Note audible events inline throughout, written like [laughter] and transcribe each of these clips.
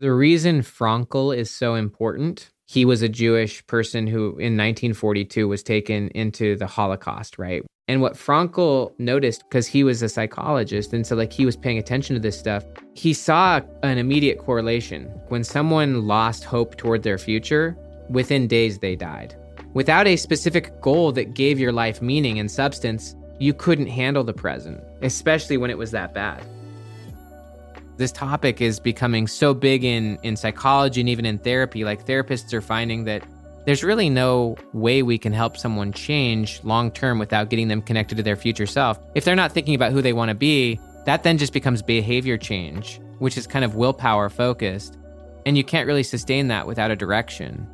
The reason Frankl is so important, he was a Jewish person who in 1942 was taken into the Holocaust, right? And what Frankl noticed, because he was a psychologist, and so like he was paying attention to this stuff, he saw an immediate correlation. When someone lost hope toward their future, within days they died. Without a specific goal that gave your life meaning and substance, you couldn't handle the present, especially when it was that bad. This topic is becoming so big in, in psychology and even in therapy. Like therapists are finding that there's really no way we can help someone change long term without getting them connected to their future self. If they're not thinking about who they want to be, that then just becomes behavior change, which is kind of willpower focused. And you can't really sustain that without a direction.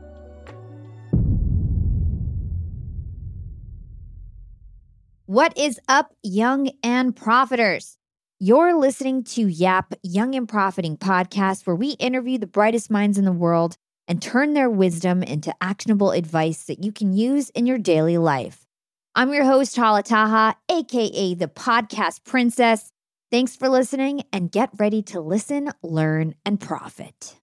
What is up, young and profiters? You're listening to Yap Young and Profiting podcast, where we interview the brightest minds in the world and turn their wisdom into actionable advice that you can use in your daily life. I'm your host, Hala Taha, aka the podcast princess. Thanks for listening and get ready to listen, learn, and profit.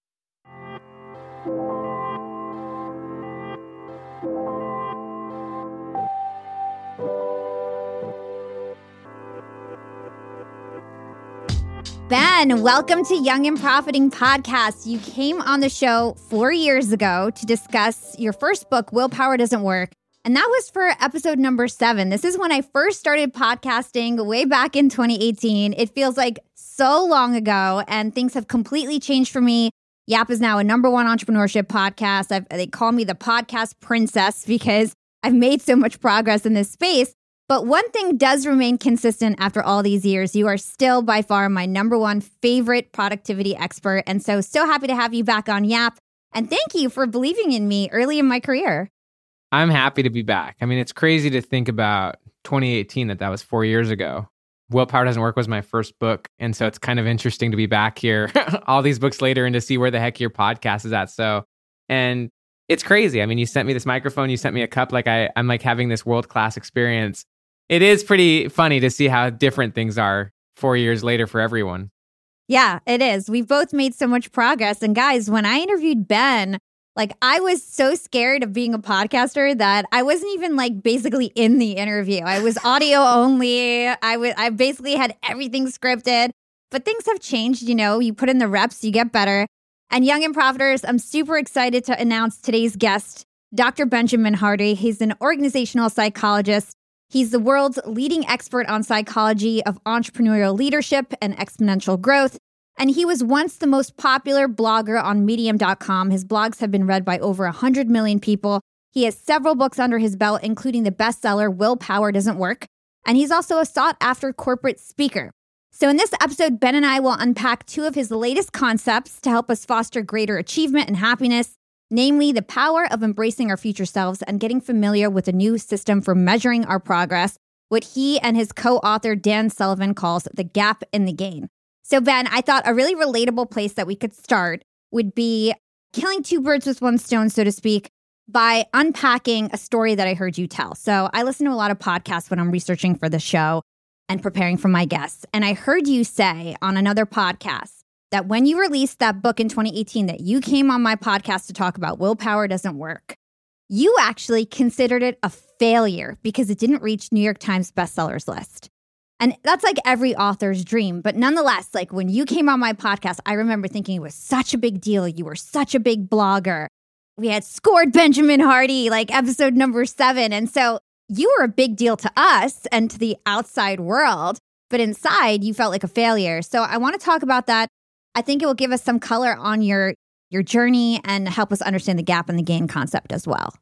Ben, welcome to Young and Profiting Podcast. You came on the show four years ago to discuss your first book, Willpower Doesn't Work. And that was for episode number seven. This is when I first started podcasting way back in 2018. It feels like so long ago, and things have completely changed for me. Yap is now a number one entrepreneurship podcast. I've, they call me the podcast princess because I've made so much progress in this space. But one thing does remain consistent after all these years. You are still by far my number one favorite productivity expert. And so, so happy to have you back on Yap. And thank you for believing in me early in my career. I'm happy to be back. I mean, it's crazy to think about 2018 that that was four years ago. Willpower Doesn't Work was my first book. And so it's kind of interesting to be back here [laughs] all these books later and to see where the heck your podcast is at. So, and it's crazy. I mean, you sent me this microphone, you sent me a cup. Like I, I'm like having this world class experience it is pretty funny to see how different things are four years later for everyone. Yeah, it is. We've both made so much progress. And guys, when I interviewed Ben, like I was so scared of being a podcaster that I wasn't even like basically in the interview. I was audio [laughs] only. I was I basically had everything scripted. But things have changed, you know. You put in the reps, you get better. And Young and Profiters, I'm super excited to announce today's guest, Dr. Benjamin Hardy. He's an organizational psychologist He's the world's leading expert on psychology of entrepreneurial leadership and exponential growth. And he was once the most popular blogger on medium.com. His blogs have been read by over 100 million people. He has several books under his belt, including the bestseller Willpower Doesn't Work. And he's also a sought after corporate speaker. So, in this episode, Ben and I will unpack two of his latest concepts to help us foster greater achievement and happiness namely the power of embracing our future selves and getting familiar with a new system for measuring our progress, what he and his co author Dan Sullivan calls the gap in the gain. So, Ben, I thought a really relatable place that we could start would be killing two birds with one stone, so to speak, by unpacking a story that I heard you tell. So, I listen to a lot of podcasts when I'm researching for the show and preparing for my guests. And I heard you say on another podcast that when you released that book in 2018 that you came on my podcast to talk about willpower doesn't work you actually considered it a failure because it didn't reach new york times bestsellers list. And that's like every author's dream but nonetheless like when you came on my podcast i remember thinking it was such a big deal. You were such a big blogger. We had scored benjamin hardy like episode number seven. And so you were a big deal to us and to the outside world but inside you felt like a failure. So i want to talk about that I think it will give us some color on your your journey and help us understand the gap and the gain concept as well.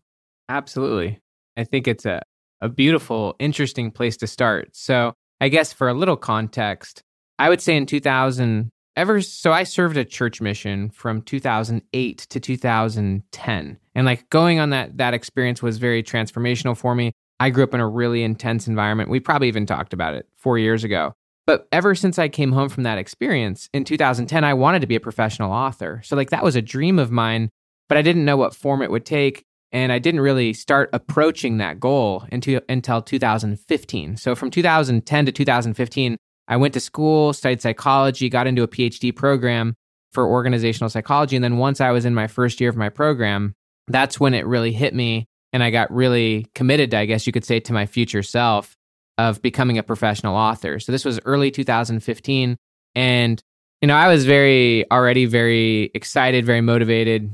Absolutely. I think it's a, a beautiful, interesting place to start. So, I guess for a little context, I would say in 2000, ever so I served a church mission from 2008 to 2010. And like going on that that experience was very transformational for me. I grew up in a really intense environment. We probably even talked about it 4 years ago. But ever since I came home from that experience in 2010, I wanted to be a professional author. So, like, that was a dream of mine, but I didn't know what form it would take. And I didn't really start approaching that goal until, until 2015. So, from 2010 to 2015, I went to school, studied psychology, got into a PhD program. for organizational psychology. And then once I was in my first year of my program, that's when it really hit me. And I got really committed, I guess you could say, to my future self of becoming a professional author. So this was early 2015. And, you know, I was very, already very excited, very motivated.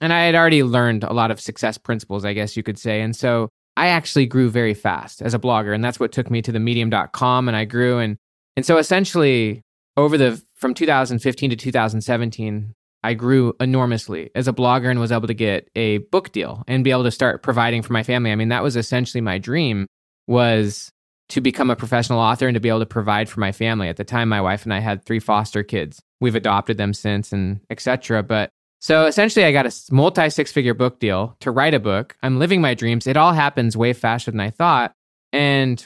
And I had already learned a lot of success principles, I guess you could say. And so I actually grew very fast as a blogger. And that's what took me to the medium.com. And I grew. And, and so essentially, over the from 2015 to 2017, I grew enormously as a blogger and was able to get a book deal and be able to start providing for my family. I mean, that was essentially my dream was to become a professional author and to be able to provide for my family. At the time, my wife and I had three foster kids. We've adopted them since and etc. But so essentially, I got a multi six figure book deal to write a book. I'm living my dreams. It all happens way faster than I thought. And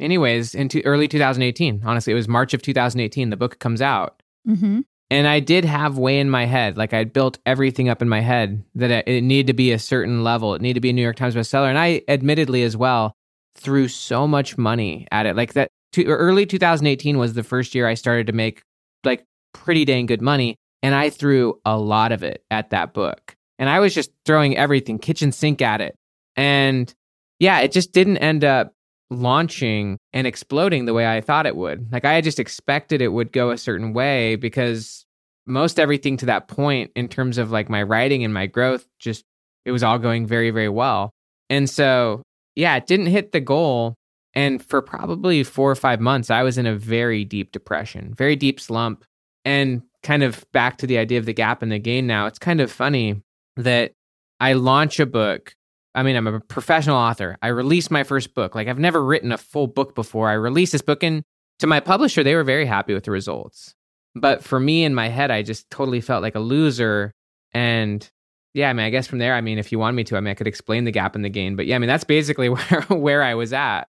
anyways, into early 2018, honestly, it was March of 2018, the book comes out. Mm-hmm. And I did have way in my head, like I'd built everything up in my head that it needed to be a certain level. It needed to be a New York Times bestseller. And I admittedly as well threw so much money at it. Like that to, early 2018 was the first year I started to make like pretty dang good money. And I threw a lot of it at that book. And I was just throwing everything, kitchen sink at it. And yeah, it just didn't end up launching and exploding the way I thought it would. Like I just expected it would go a certain way because most everything to that point in terms of like my writing and my growth just it was all going very very well. And so, yeah, it didn't hit the goal and for probably 4 or 5 months I was in a very deep depression, very deep slump and kind of back to the idea of the gap and the gain now. It's kind of funny that I launch a book I mean, I'm a professional author. I release my first book. Like I've never written a full book before. I released this book and to my publisher, they were very happy with the results. But for me in my head, I just totally felt like a loser. And yeah, I mean, I guess from there, I mean, if you want me to, I mean, I could explain the gap in the gain. But yeah, I mean, that's basically [laughs] where, where I was at.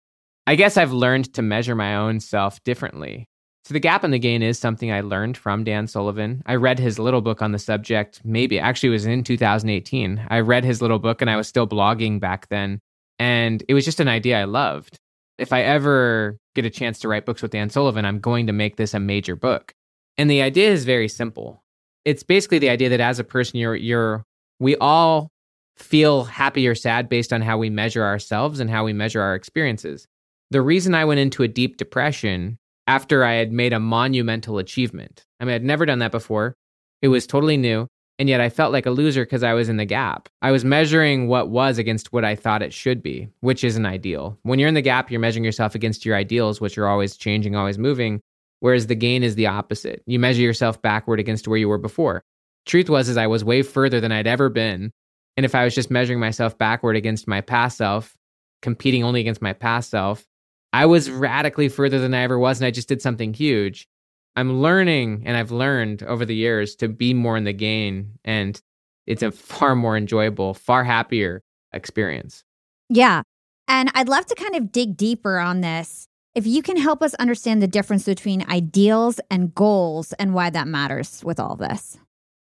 I guess I've learned to measure my own self differently. So the gap in the gain is something I learned from Dan Sullivan. I read his little book on the subject, maybe actually it was in 2018. I read his little book and I was still blogging back then. And it was just an idea I loved. If I ever get a chance to write books with Dan Sullivan, I'm going to make this a major book. And the idea is very simple. It's basically the idea that as a person, you're, you're, we all feel happy or sad based on how we measure ourselves and how we measure our experiences. The reason I went into a deep depression after I had made a monumental achievement. I mean, I'd never done that before. It was totally new. And yet I felt like a loser because I was in the gap. I was measuring what was against what I thought it should be, which isn't ideal. When you're in the gap, you're measuring yourself against your ideals, which are always changing, always moving. Whereas the gain is the opposite. You measure yourself backward against where you were before. Truth was, is I was way further than I'd ever been. And if I was just measuring myself backward against my past self, competing only against my past self, I was radically further than I ever was, and I just did something huge. I'm learning, and I've learned over the years to be more in the gain, and it's a far more enjoyable, far happier experience. Yeah. And I'd love to kind of dig deeper on this. If you can help us understand the difference between ideals and goals and why that matters with all this.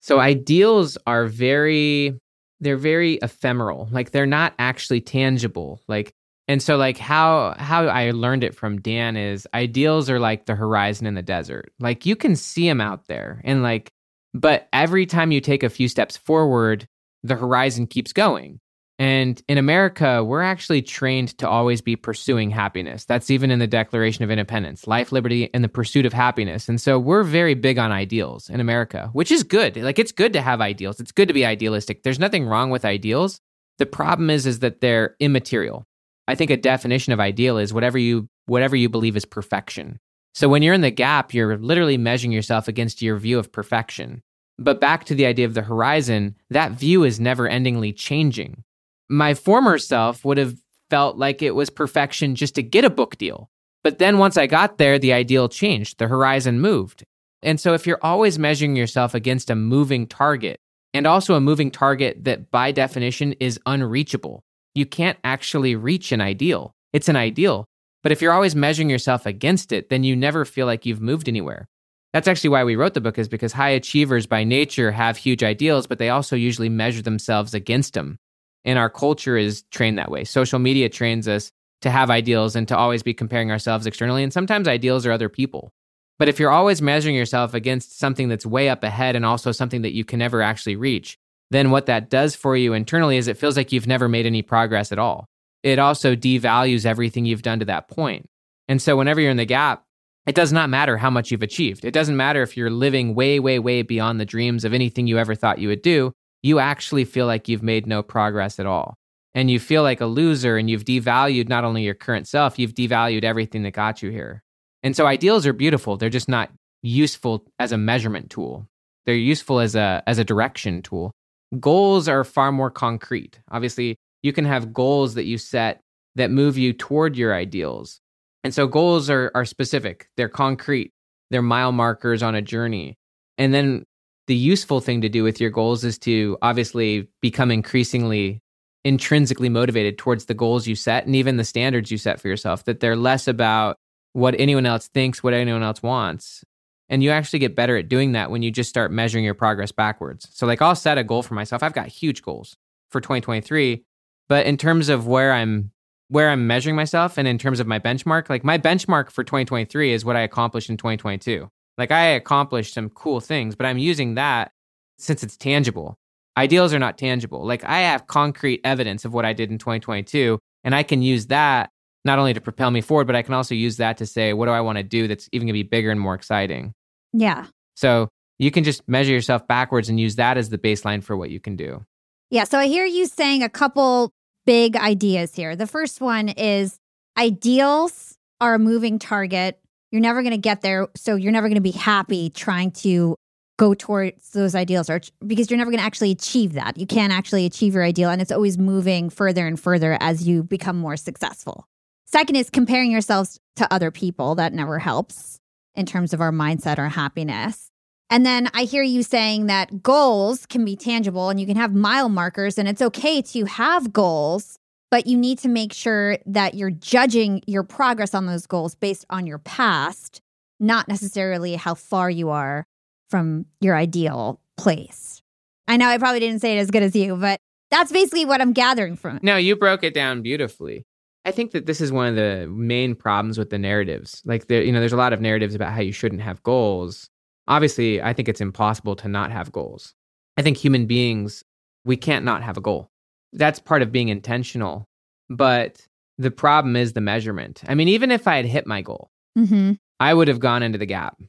So, ideals are very, they're very ephemeral. Like, they're not actually tangible. Like, and so like how how I learned it from Dan is ideals are like the horizon in the desert. Like you can see them out there and like but every time you take a few steps forward, the horizon keeps going. And in America, we're actually trained to always be pursuing happiness. That's even in the Declaration of Independence life, liberty, and the pursuit of happiness. And so we're very big on ideals in America, which is good. Like it's good to have ideals, it's good to be idealistic. There's nothing wrong with ideals. The problem is, is that they're immaterial. I think a definition of ideal is whatever you whatever you believe is perfection. So when you're in the gap, you're literally measuring yourself against your view of perfection. But back to the idea of the horizon, that view is never endingly changing. My former self would have felt like it was perfection just to get a book deal. But then once I got there, the ideal changed, the horizon moved. And so if you're always measuring yourself against a moving target, and also a moving target that by definition is unreachable, you can't actually reach an ideal. It's an ideal. But if you're always measuring yourself against it, then you never feel like you've moved anywhere. That's actually why we wrote the book, is because high achievers by nature have huge ideals, but they also usually measure themselves against them. And our culture is trained that way. Social media trains us to have ideals and to always be comparing ourselves externally. And sometimes ideals are other people. But if you're always measuring yourself against something that's way up ahead and also something that you can never actually reach, then what that does for you internally is it feels like you've never made any progress at all. It also devalues everything you've done to that point. And so whenever you're in the gap, it does not matter how much you've achieved. It doesn't matter if you're living way, way, way beyond the dreams of anything you ever thought you would do. You actually feel like you've made no progress at all. And you feel like a loser and you've devalued not only your current self, you've devalued everything that got you here. And so ideals are beautiful. They're just not useful as a measurement tool. They're useful as a as a direction tool. Goals are far more concrete. Obviously, you can have goals that you set that move you toward your ideals. And so goals are, are specific, they're concrete, they're mile markers on a journey. And then the useful thing to do with your goals is to obviously become increasingly intrinsically motivated towards the goals you set and even the standards you set for yourself, that they're less about what anyone else thinks, what anyone else wants. And you actually get better at doing that when you just start measuring your progress backwards. So, like, I'll set a goal for myself. I've got huge goals for 2023, but in terms of where I'm where I'm measuring myself and in terms of my benchmark, like my benchmark for 2023 is what I accomplished in 2022. Like I accomplished some cool things, but I'm using that since it's tangible. Ideals are not tangible. Like I have concrete evidence of what I did in 2022, and I can use that not only to propel me forward, but I can also use that to say, what do I want to do that's even going to be bigger and more exciting? Yeah. So you can just measure yourself backwards and use that as the baseline for what you can do. Yeah. So I hear you saying a couple big ideas here. The first one is ideals are a moving target. You're never going to get there. So you're never going to be happy trying to go towards those ideals or because you're never going to actually achieve that. You can't actually achieve your ideal and it's always moving further and further as you become more successful. Second is comparing yourselves to other people. That never helps in terms of our mindset or happiness. And then I hear you saying that goals can be tangible and you can have mile markers, and it's okay to have goals, but you need to make sure that you're judging your progress on those goals based on your past, not necessarily how far you are from your ideal place. I know I probably didn't say it as good as you, but that's basically what I'm gathering from it. No, you broke it down beautifully. I think that this is one of the main problems with the narratives. Like there, you know, there's a lot of narratives about how you shouldn't have goals obviously, I think it's impossible to not have goals. I think human beings, we can't not have a goal. That's part of being intentional. But the problem is the measurement. I mean, even if I had hit my goal, mm-hmm. I would have gone into the gap.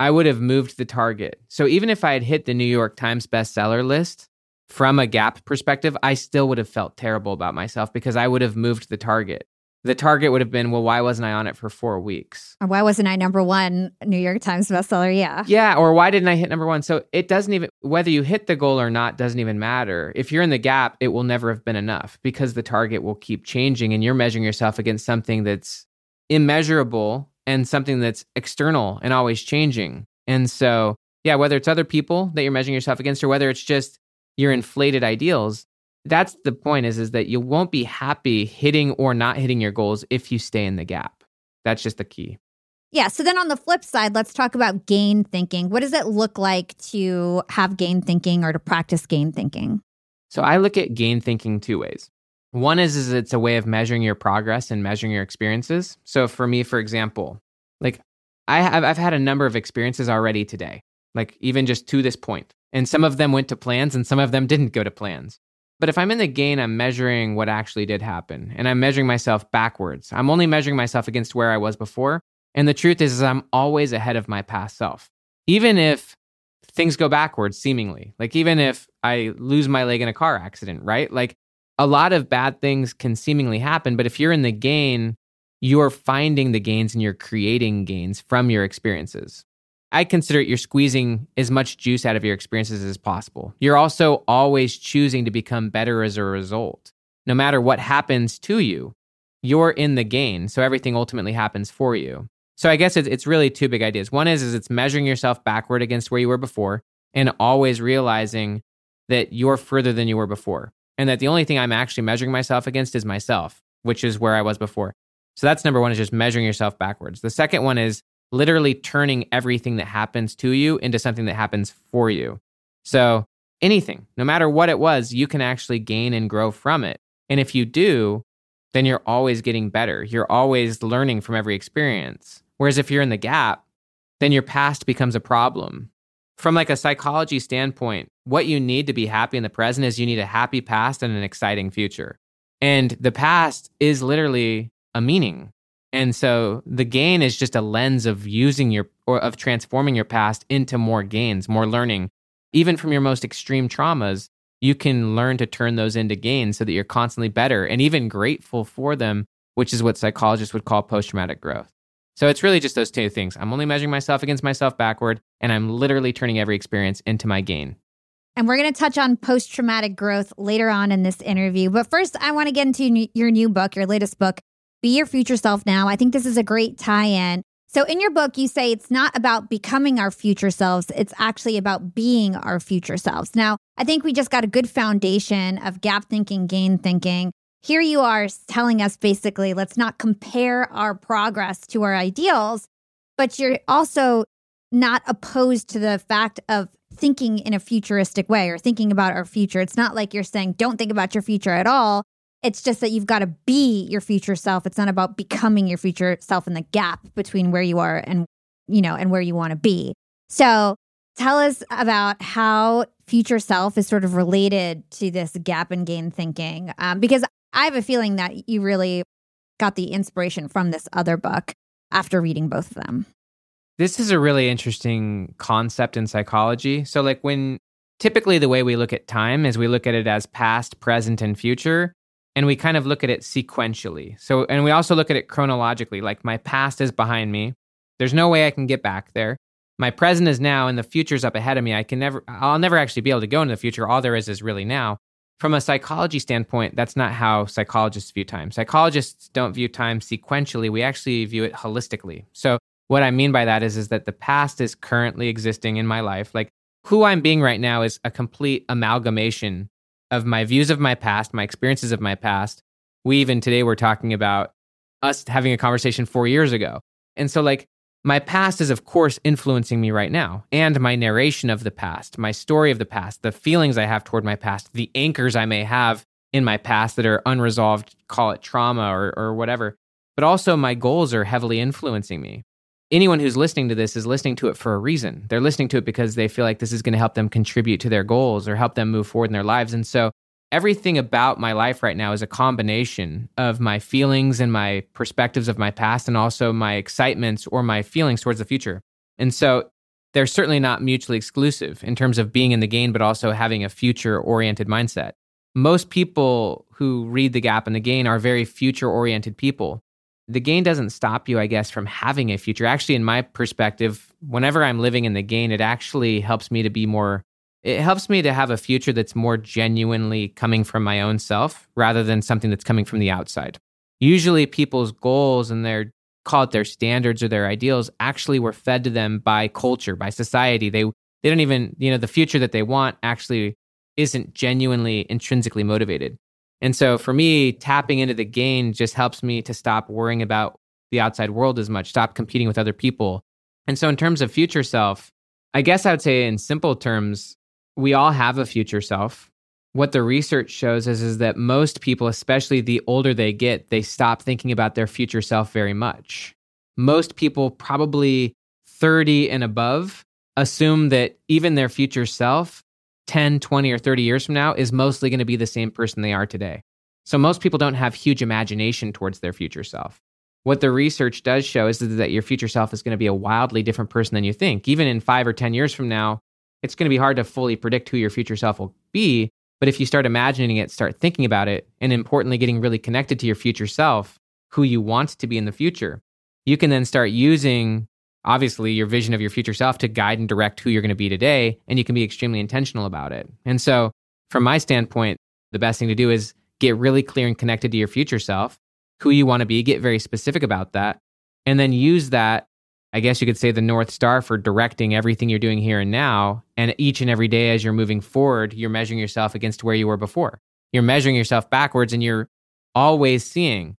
I would have moved the target. So even if I had hit the New York Times bestseller list from a gap perspective, I still would have felt terrible about myself because I would have moved the target the target would have been, well, why wasn't I on it for four weeks? Or why wasn't I number one New York Times bestseller? Yeah. Yeah. Or why didn't I hit number one? So it doesn't even, whether you hit the goal or not, doesn't even matter. If you're in the gap, it will never have been enough because the target will keep changing and you're measuring yourself against something that's immeasurable and something that's external and always changing. And so, yeah, whether it's other people that you're measuring yourself against or whether it's just your inflated ideals, that's the point is is that you won't be happy hitting or not hitting your goals if you stay in the gap. That's just the key. Yeah. So then on the flip side, let's talk about gain thinking. What does it look like to have gain thinking or to practice gain thinking? So I look at gain thinking two ways. One is, is it's a way of measuring your progress and measuring your experiences. So for me, for example, like I have I've had a number of experiences already today, like even just to this point. And some of them went to plans and some of them didn't go to plans. But if I'm in the gain, I'm measuring what actually did happen and I'm measuring myself backwards. I'm only measuring myself against where I was before. And the truth is, is I'm always ahead of my past self. Even if things go backwards, seemingly, like even if I lose my leg in a car accident, right? Like a lot of bad things can seemingly happen. But if you're in the gain, you're finding the gains and you're creating gains from your experiences. I consider it you're squeezing as much juice out of your experiences as possible. You're also always choosing to become better as a result. No matter what happens to you, you're in the gain. So everything ultimately happens for you. So I guess it's, it's really two big ideas. One is, is it's measuring yourself backward against where you were before and always realizing that you're further than you were before. And that the only thing I'm actually measuring myself against is myself, which is where I was before. So that's number one is just measuring yourself backwards. The second one is literally turning everything that happens to you into something that happens for you. So, anything, no matter what it was, you can actually gain and grow from it. And if you do, then you're always getting better. You're always learning from every experience. Whereas if you're in the gap, then your past becomes a problem. From like a psychology standpoint, what you need to be happy in the present is you need a happy past and an exciting future. And the past is literally a meaning. And so the gain is just a lens of using your or of transforming your past into more gains, more learning. Even from your most extreme traumas, you can learn to turn those into gains so that you're constantly better and even grateful for them, which is what psychologists would call post traumatic growth. So it's really just those two things. I'm only measuring myself against myself backward, and I'm literally turning every experience into my gain. And we're going to touch on post traumatic growth later on in this interview. But first, I want to get into your new book, your latest book, Be Your Future Self Now. I think this is a great tie in. So, in your book, you say it's not about becoming our future selves, it's actually about being our future selves. Now, I think we just got a good foundation of gap thinking, gain thinking here you are telling us basically, let's not compare our progress to our ideals, but you're also not opposed to the fact of thinking in a futuristic way or thinking about our future. It's not like you're saying, don't think about your future at all. It's just that you've got to be your future self. It's not about becoming your future self in the gap between where you are and, you know, and where you want to be. So tell us about how future self is sort of related to this gap and gain thinking. Um, because I have a feeling that you really got the inspiration from this other book after reading both of them. This is a really interesting concept in psychology. So, like, when typically the way we look at time is we look at it as past, present, and future. And we kind of look at it sequentially. So, and we also look at it chronologically. Like, my past is behind me. There's no way I can get back there. My present is now, and the future's up ahead of me. I can never, I'll never actually be able to go into the future. All there is is really now from a psychology standpoint, that's not how psychologists view time. Psychologists don't view time sequentially. We actually view it holistically. So what I mean by that is, is that the past is currently existing in my life. Like who I'm being right now is a complete amalgamation of my views of my past, my experiences of my past. We even today were talking about us having a conversation four years ago. And so like my past is, of course, influencing me right now, and my narration of the past, my story of the past, the feelings I have toward my past, the anchors I may have in my past that are unresolved, call it trauma or, or whatever. But also, my goals are heavily influencing me. Anyone who's listening to this is listening to it for a reason. They're listening to it because they feel like this is going to help them contribute to their goals or help them move forward in their lives. And so, everything about my life right now is a combination of my feelings and my perspectives of my past and also my excitements or my feelings towards the future. And so they're certainly not mutually exclusive in terms of being in the gain, but also having a future oriented mindset. Most people who read The Gap and the Gain are very future oriented people. The gain doesn't stop you, I guess, from having a future. Actually, in my perspective, whenever I'm living in the gain, it actually helps me to be more it helps me to have a future that's more genuinely coming from my own self rather than something that's coming from the outside. Usually, people's goals and their call it their standards or their ideals actually were fed to them by culture, by society. They they don't even you know the future that they want actually isn't genuinely intrinsically motivated. And so for me, tapping into the gain just helps me to stop worrying about the outside world as much, stop competing with other people. And so in terms of future self, I guess I would say in simple terms, we all have a future self. What the research shows is, is that most people, especially the older they get, they stop thinking about their future self very much. Most people, probably 30 and above, assume that even their future self, 10, 20, or 30 years from now, is mostly going to be the same person they are today. So most people don't have huge imagination towards their future self. What the research does show is that your future self is going to be a wildly different person than you think. Even in five or 10 years from now, it's going to be hard to fully predict who your future self will be. But if you start imagining it, start thinking about it, and importantly, getting really connected to your future self, who you want to be in the future, you can then start using, obviously, your vision of your future self to guide and direct who you're going to be today. And you can be extremely intentional about it. And so, from my standpoint, the best thing to do is get really clear and connected to your future self, who you want to be, get very specific about that, and then use that I guess you could say the North Star for directing everything you're doing here and now. And each and every day as you're moving forward, you're measuring yourself against where you were before. You're measuring yourself backwards and you're always seeing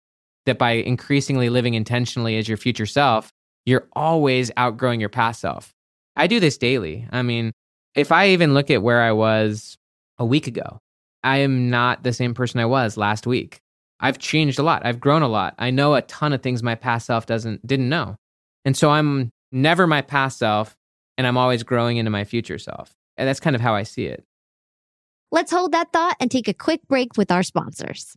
that by increasingly living intentionally as your future self, you're always outgrowing your past self. I do this daily. I mean, if I even look at where I was a week ago, I am not the same person I was last week. I've changed a lot. I've grown a lot. I know a ton of things my past self doesn't didn't know. And so I'm never my past self, and I'm always growing into my future self. And that's kind of how I see it. Let's hold that thought and take a quick break with our sponsors.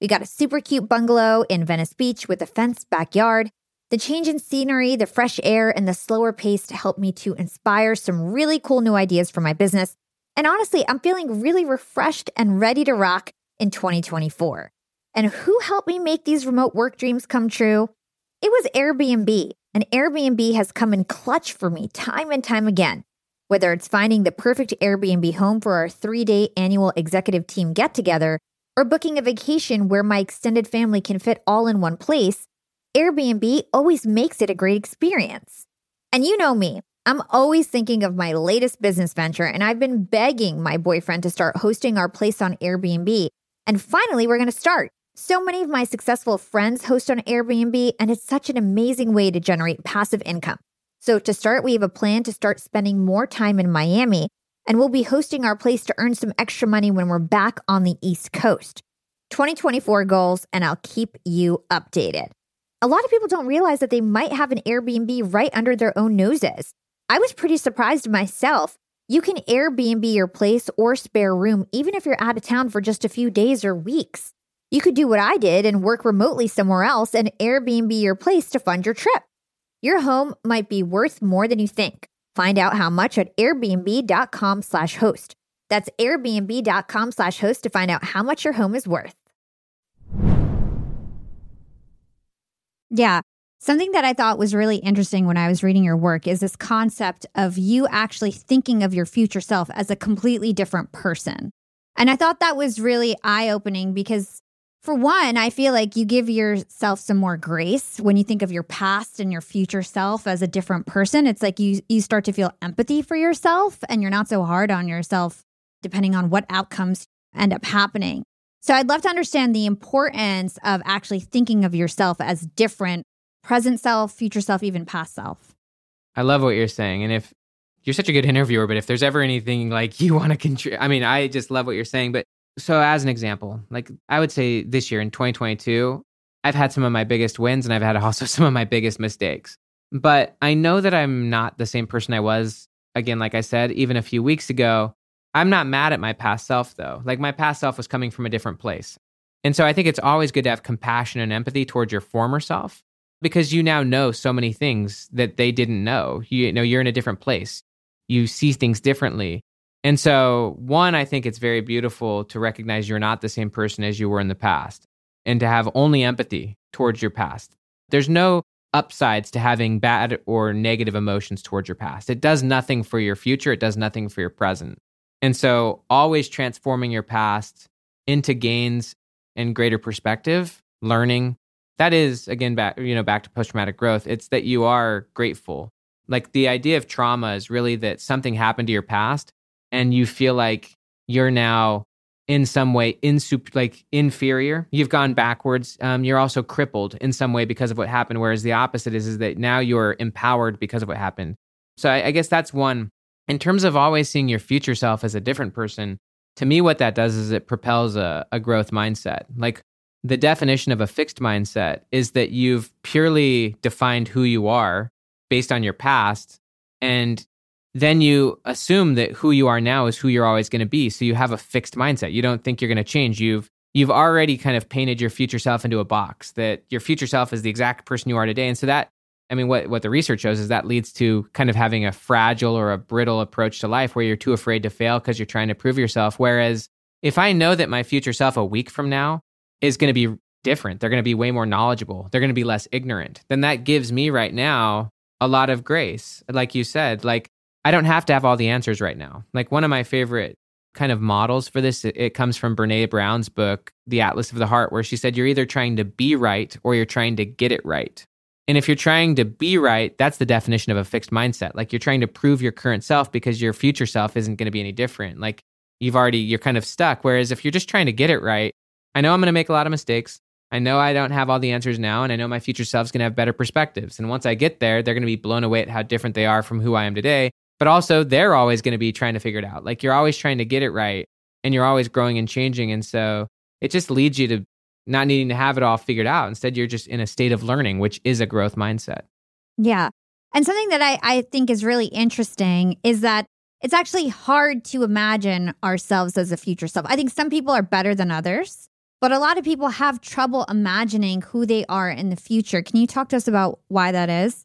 We got a super cute bungalow in Venice Beach with a fenced backyard. The change in scenery, the fresh air, and the slower pace helped me to inspire some really cool new ideas for my business. And honestly, I'm feeling really refreshed and ready to rock in 2024. And who helped me make these remote work dreams come true? It was Airbnb. And Airbnb has come in clutch for me time and time again. Whether it's finding the perfect Airbnb home for our three day annual executive team get together or booking a vacation where my extended family can fit all in one place, Airbnb always makes it a great experience. And you know me, I'm always thinking of my latest business venture, and I've been begging my boyfriend to start hosting our place on Airbnb. And finally, we're going to start. So many of my successful friends host on Airbnb, and it's such an amazing way to generate passive income. So, to start, we have a plan to start spending more time in Miami, and we'll be hosting our place to earn some extra money when we're back on the East Coast. 2024 goals, and I'll keep you updated. A lot of people don't realize that they might have an Airbnb right under their own noses. I was pretty surprised myself. You can Airbnb your place or spare room even if you're out of town for just a few days or weeks. You could do what I did and work remotely somewhere else and Airbnb your place to fund your trip. Your home might be worth more than you think. Find out how much at airbnb.com slash host. That's airbnb.com slash host to find out how much your home is worth. Yeah. Something that I thought was really interesting when I was reading your work is this concept of you actually thinking of your future self as a completely different person. And I thought that was really eye opening because for one, I feel like you give yourself some more grace when you think of your past and your future self as a different person. It's like you you start to feel empathy for yourself and you're not so hard on yourself depending on what outcomes end up happening. So I'd love to understand the importance of actually thinking of yourself as different present self, future self, even past self. I love what you're saying. And if you're such a good interviewer, but if there's ever anything like you want to contribute, I mean, I just love what you're saying, but so as an example, like I would say this year in 2022, I've had some of my biggest wins and I've had [laughs] also some of my biggest mistakes. But I know that I'm not the same person I was, again, like I said, even a few weeks ago. I'm not mad at my past self, though. Like my past self was coming from a different place. And so I think it's always good to have compassion and empathy towards your former self because you now know so many things that they didn't know. You, know, you're in a different place. You see things differently. And so, one, I think it's very beautiful to recognize you're not the same person as you were in the past and to have only empathy towards your past. There's no upsides to having bad or negative emotions towards your past. It does nothing for your future, it does nothing for your present. And so, always transforming your past into gains and greater perspective, learning. That is again back you know back to post traumatic growth. It's that you are grateful. Like the idea of trauma is really that something happened to your past and you feel like you're now in some way insup- like inferior. You've gone backwards. Um, you're also crippled in some way because of what happened whereas the opposite is, is that now you're empowered because of what happened. So I, I guess that's one. In terms of always seeing your future self as a different person to me what that does is it propels a, a growth mindset. Like the definition of a fixed mindset is that you've purely defined who you are based on your past and then you assume that who you are now is who you're always going to be. So you have a fixed mindset. You don't think you're going to change. You've you've already kind of painted your future self into a box that your future self is the exact person you are today. And so that I mean what what the research shows is that leads to kind of having a fragile or a brittle approach to life where you're too afraid to fail because you're trying to prove yourself whereas if I know that my future self a week from now is going to be different, they're going to be way more knowledgeable, they're going to be less ignorant, then that gives me right now a lot of grace. Like you said, like I don't have to have all the answers right now. Like one of my favorite kind of models for this, it, comes from Brene Brown's book, The Atlas of the Heart, where she said, You're either trying to be right or you're trying to get it right. And if you're trying to be right, that's the definition of a fixed mindset. Like you're trying to prove your current self because your future self isn't going to be any different. Like you've already, you're kind of stuck. Whereas if you're just trying to get it right, I know I'm going to make a lot of mistakes. I know I don't have all the answers now, and I know my future self's going to have better perspectives. And once I get there, they're going to be blown away at how different they are from who I am today. But also, they're always going to be trying to figure it out. Like you're always trying to get it right, and you're always growing and changing. And so it just leads you to not needing to have it all figured out. Instead, you're just in a state of learning, which is a growth mindset. Yeah. And something that I, I think is really interesting is that it's actually hard to imagine ourselves as a future self. I think some people are better than others, but a lot of people have trouble imagining who they are in the future. Can you talk to us about why that is?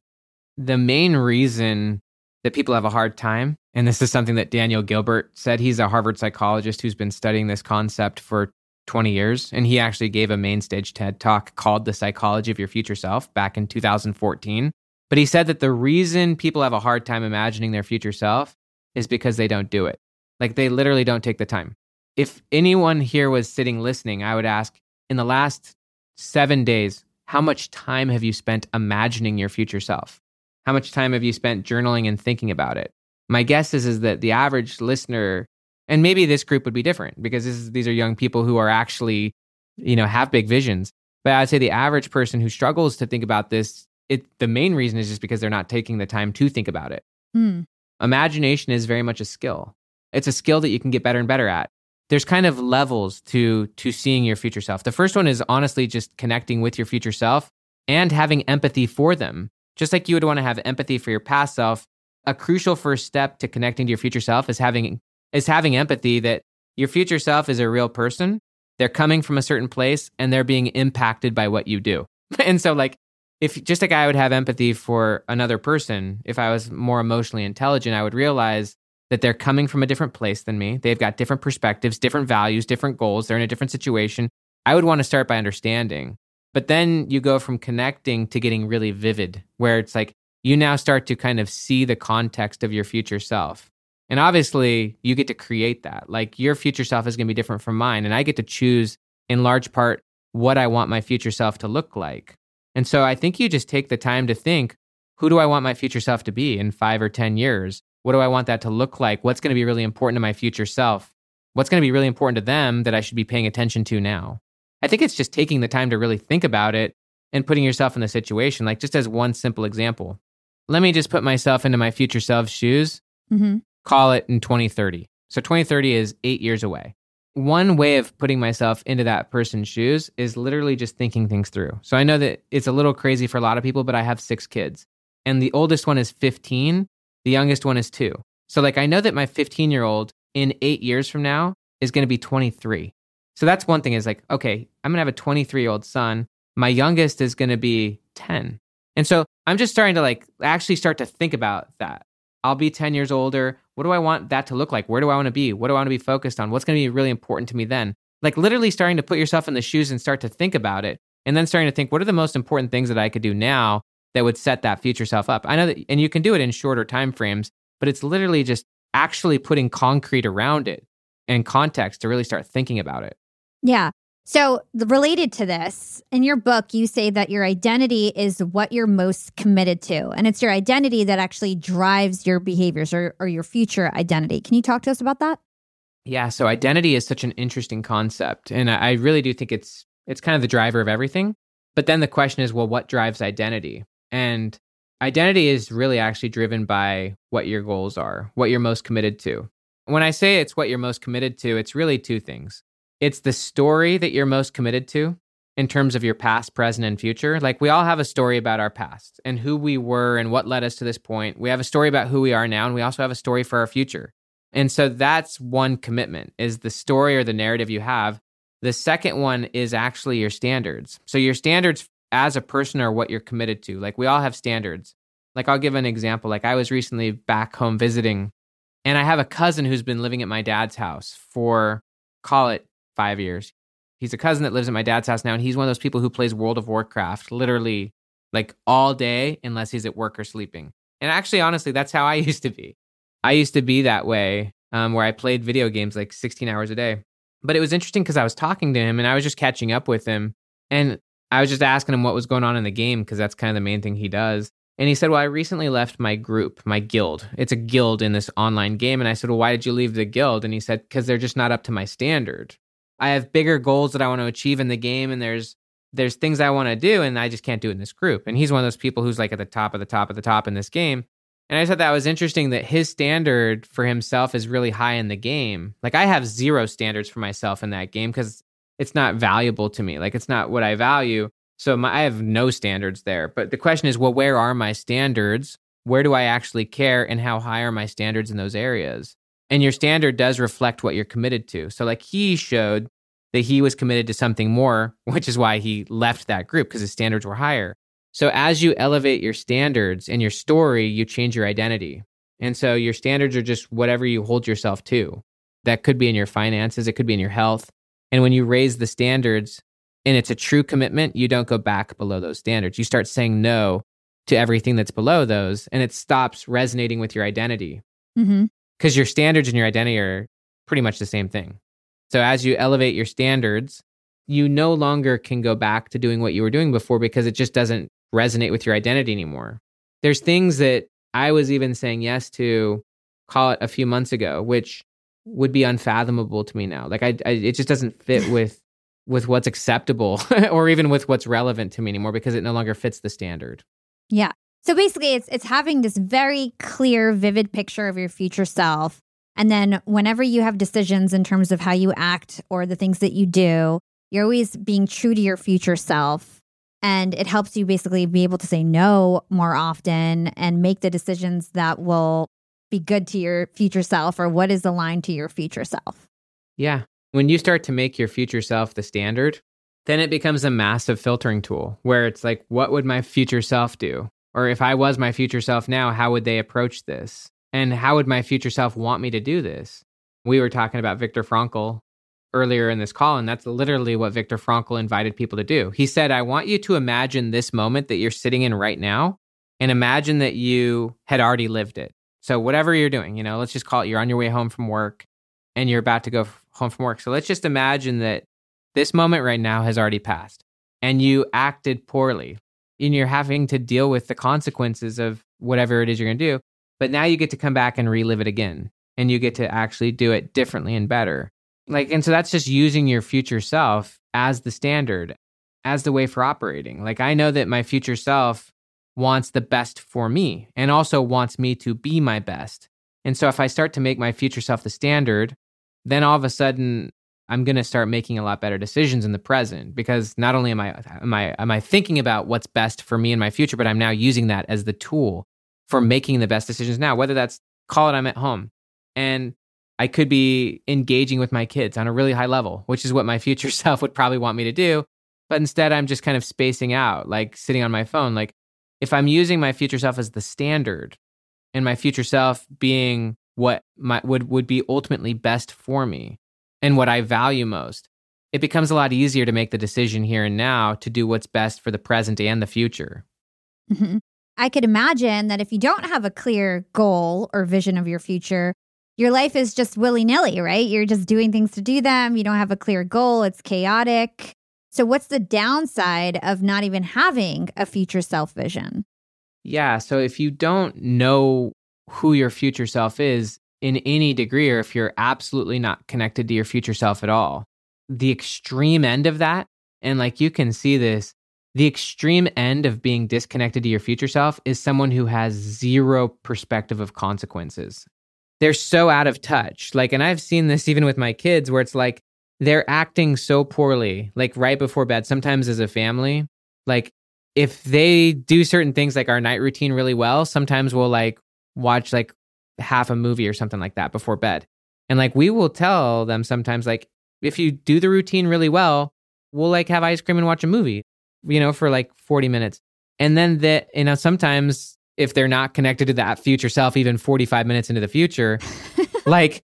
The main reason that people have a hard time, and this is something that Daniel Gilbert said, he's a Harvard psychologist who's been studying this concept for 20 years. And he actually gave a main stage TED talk called The Psychology of Your Future Self back in 2014. But he said that the reason people have a hard time imagining their future self is because they don't do it. Like they literally don't take the time. If anyone here was sitting listening, I would ask in the last seven days, how much time have you spent imagining your future self? How much time have you spent journaling and thinking about it? My guess is, is that the average listener, and maybe this group would be different because is, these are young people who are actually, you know, have big visions. But I'd say the average person who struggles to think about this, it the main reason is just because they're not taking the time to think about it. Mm. Imagination is very much a skill. It's a skill that you can get better and better at. There's kind of levels to to seeing your future self. The first one is honestly just connecting with your future self and having empathy for them. Just like you would want to have empathy for your past self, a crucial first step to connecting to your future self is having is having empathy that your future self is a real person. They're coming from a certain place and they're being impacted by what you do. [laughs] and so like if just like I would have empathy for another person, if I was more emotionally intelligent, I would realize that they're coming from a different place than me. They've got different perspectives, different values, different goals. They're in a different situation. I would want to start by understanding. But then you go from connecting to getting really vivid, where it's like you now start to kind of see the context of your future self. And obviously, you get to create that. Like your future self is going to be different from mine. And I get to choose, in large part, what I want my future self to look like. And so I think you just take the time to think who do I want my future self to be in five or 10 years? What do I want that to look like? What's going to be really important to my future self? What's going to be really important to them that I should be paying attention to now? I think it's just taking the time to really think about it and putting yourself in the situation. Like, just as one simple example, let me just put myself into my future self's shoes, Mm-hmm. call it in 2030. So, 2030 is eight years away one way of putting myself into that person's shoes is literally just thinking things through. So I know that it's a little crazy for a lot of people, but I have six kids. And the oldest one is 15, the youngest one is two. So, like, I know that my 15 year old in eight years from now is going to be 23. So that's one thing is like, okay, I'm going to have a 23 year old son. My youngest is going to be 10. And so I'm just starting to like actually start to think about that. I'll be 10 years older. What do I want that to look like? Where do I want to be? What do I want to be focused on? What's going to be really important to me then? Like literally starting to put yourself in the shoes and start to think about it. And then starting to think, what are the most important things that I could do now that would set that future self up? I know that, and you can do it in shorter time frames, but it's literally just actually putting concrete around it and context to really start thinking about it. Yeah. So, related to this, in your book, you say that your identity is what you're most committed to. And it's your identity that actually drives your behaviors or, or your future identity. Can you talk to us about that? Yeah, so identity is such an interesting concept, and I I really do think it's it's kind of the driver of everything. But then the question is, well, what drives identity? And identity is really actually driven by what your goals are, what you're most committed to. When I say it's what you're most committed to, it's really two things. It's the story that you're most committed to in terms of your past, present, and future. Like we all have a story about our past and who we were and what led us to this point. We have a story about who we are now, and we also have a story for our future. And so that's one commitment is the story or the narrative you have. The second one is actually your standards. So your standards as a person are what you're committed to. Like we all have standards. Like I'll give an example. Like I was recently back home visiting and I have a cousin who's been living at my dad's house for call it 5 years. He's a cousin that lives at my dad's house now and he's one of those people who plays World of Warcraft literally like all day unless he's at work or sleeping. And actually honestly that's how I [laughs] used to be. I used to be that way, um, where I played video games like 16 hours a day. But it was interesting because I was talking to him and I was just catching up with him. And I was just asking him what was going on in the game because that's kind of the main thing he does. And he said, Well, I recently left my group, my guild. It's a guild in this online game. And I said, Well, why did you leave the guild? And he said, Because they're just not up to my standard. I have bigger goals that I want to achieve in the game, and there's there's things I want to do, and I just can't do it in this group. And he's one of those people who's like at the top of the top of the top in this game. And I thought that was interesting that his standard for himself is really high in the game. Like I have zero standards for myself in that game because it's not valuable to me. Like it's not what I value. So my, I have no standards there. But the question is, well, where are my standards? Where do I actually care? And how high are my standards in those areas? And your standard does reflect what you're committed to. So, like he showed that he was committed to something more, [laughs] which is why he left that group because his standards were higher. So, as you elevate your standards and your story, you change your identity. And so, your standards are just whatever you hold yourself to. That could be in your finances, it could be in your health. And when you raise the standards and it's a true commitment, you don't go back below those standards. You start saying no to everything that's below those, and it stops resonating with your identity. Mm-hmm. Because your standards and your identity are pretty much the same thing. So as you elevate your standards, you no longer can go back to doing what you were doing before because it just doesn't resonate with your identity anymore. There's things that I was even saying yes to, call it a few months ago, which would be unfathomable to me now. Like I, I it just doesn't fit [laughs] with with what's acceptable [laughs] or even with what's relevant to me anymore because it no longer fits the standard. Yeah. So basically it's it's having this very clear vivid picture of your future self and then whenever you have decisions in terms of how you act or the things that you do, you're always being true to your future self. And it helps you basically be able to say no more often and make the decisions that will be good to your future self or what is aligned to your future self. Yeah. When you start to make your future self the standard, then it becomes a massive filtering tool where it's like, what would my future self do? Or if I was my future self now, how would they approach this? And how would my future self want me to do this? We were talking about Viktor Frankl earlier in this call, and that's literally what Viktor Frankl invited people to do. He said, I want you to imagine this moment that you're sitting in right now and imagine that you had already lived it. So, whatever you're doing, you know, let's just call it you're on your way home from work and you're about to go home from work. So, let's just imagine that this moment right now has already passed and you acted poorly and you're having to deal with the consequences of whatever it is you're going to do. But now you get to come back and relive it again and you get to actually do it differently and better. Like, and so that's just using your future self as the standard, as the way for operating. Like, I know that my future self wants the best for me and also wants me to be my best. And so if I start to make my future self the standard, then all of a sudden I'm going to start making a lot better decisions in the present because not only am I am I am I thinking about what's best for me in my future, but I'm now using that as the tool for making the best decisions now, whether that's call it I'm at home and I could be engaging with my kids on a really high level, which is what my future [laughs] self would probably want me to do. But instead, I'm just kind of spacing out, like sitting on my phone. Like, if I'm using my future self as the standard and my future self being what my, would, would be ultimately best for me and what I value most, it becomes a lot easier to make the decision here and now to do what's best for the present and the future. Mm-hmm. I could imagine that if you don't have a clear goal or vision of your future, your life is just willy nilly, right? You're just doing things to do them. You don't have a clear goal, it's chaotic. So, what's the downside of not even having a future self vision? Yeah. So, if you don't know who your future self is in any degree, or if you're absolutely not connected to your future self at all, the extreme end of that, and like you can see this the extreme end of being disconnected to your future self is someone who has zero perspective of consequences. They're so out of touch. Like, and I've seen this even with my kids where it's like they're acting so poorly, like right before bed, sometimes as a family. Like, if they do certain things like our night routine really well, sometimes we'll like watch like half a movie or something like that before bed. And like, we will tell them sometimes, like, if you do the routine really well, we'll like have ice cream and watch a movie you know, for like 40 minutes. And then that, you know, sometimes if they're not connected to that future self, even 45 minutes into the future, [laughs] like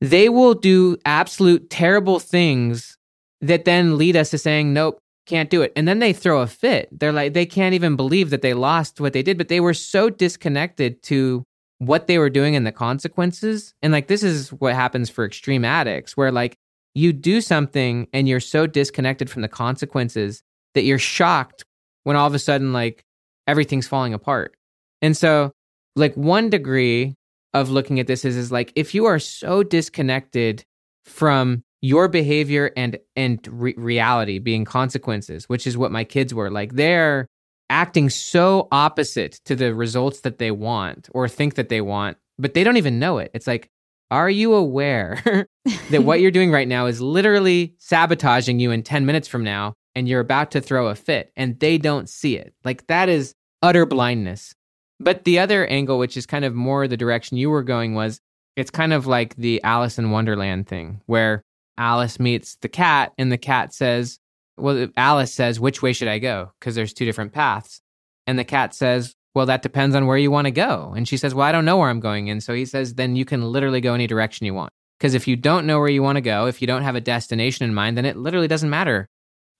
they will do absolute terrible things that then lead us to saying, nope, can't do it. And then they throw a fit. They're like, they can't even believe that they lost what they did, but they were so disconnected to what they were doing and the consequences. And like, this is what happens for extreme addicts, where like you do something and you're so disconnected from the consequences that you're shocked when all of a sudden, like, everything's falling apart. And so, like, one degree of looking at this is, is like, if you are so disconnected from your behavior and and re- reality being consequences which is what my kids were like they're acting so opposite to the results that they want or think that they want but they don't even know it. It's like are you aware [laughs] that what you're doing right now is literally sabotaging you in 10 minutes from now and you're about to throw a fit and they don't see it? Like that is utter blindness. But the other angle which is kind of more the direction you were going was it's kind of like the alice in wonderland thing where Alice meets the cat, and the cat says, Well, Alice says, Which way should I go? Because there's two different paths. And the cat says, Well, that depends on where you want to go. And she says, Well, I don't know where I'm going. And so he says, Then you can literally go any direction you want. Because if you don't know where you want to go, if you don't have a destination in mind, then it literally doesn't matter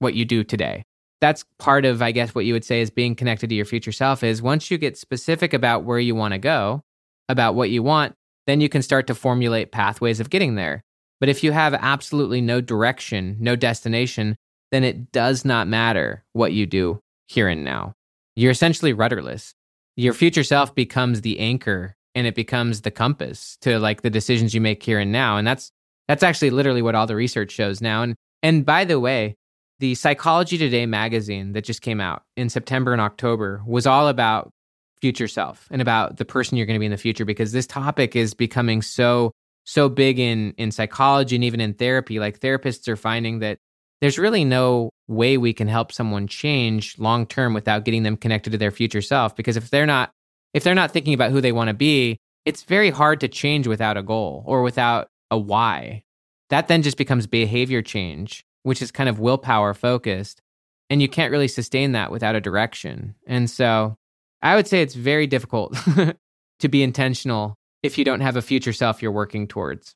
what you do today. That's part of, I guess, what you would say is being connected to your future self is once you get specific about where you want to go, about what you want, then you can start to formulate pathways of getting there. But if you have absolutely no direction, no destination, then it does not matter what you do here and now. You're essentially rudderless. Your future self becomes the anchor and it becomes the compass to like the decisions you make here and now. And that's that's actually literally what all the research shows now. And and by the way, the Psychology Today magazine that just came out in September and October was all about future self and about the person you're going to be in the future because this topic is becoming so so big in in psychology and even in therapy like therapists are finding that there's really no way we can help someone change long term without getting them connected to their future self because if they're not if they're not thinking about who they want to be it's very hard to change without a goal or without a why that then just becomes behavior change which is kind of willpower focused and you can't really sustain that without a direction and so i would say it's very difficult [laughs] to be intentional if you don't have a future self you're working towards.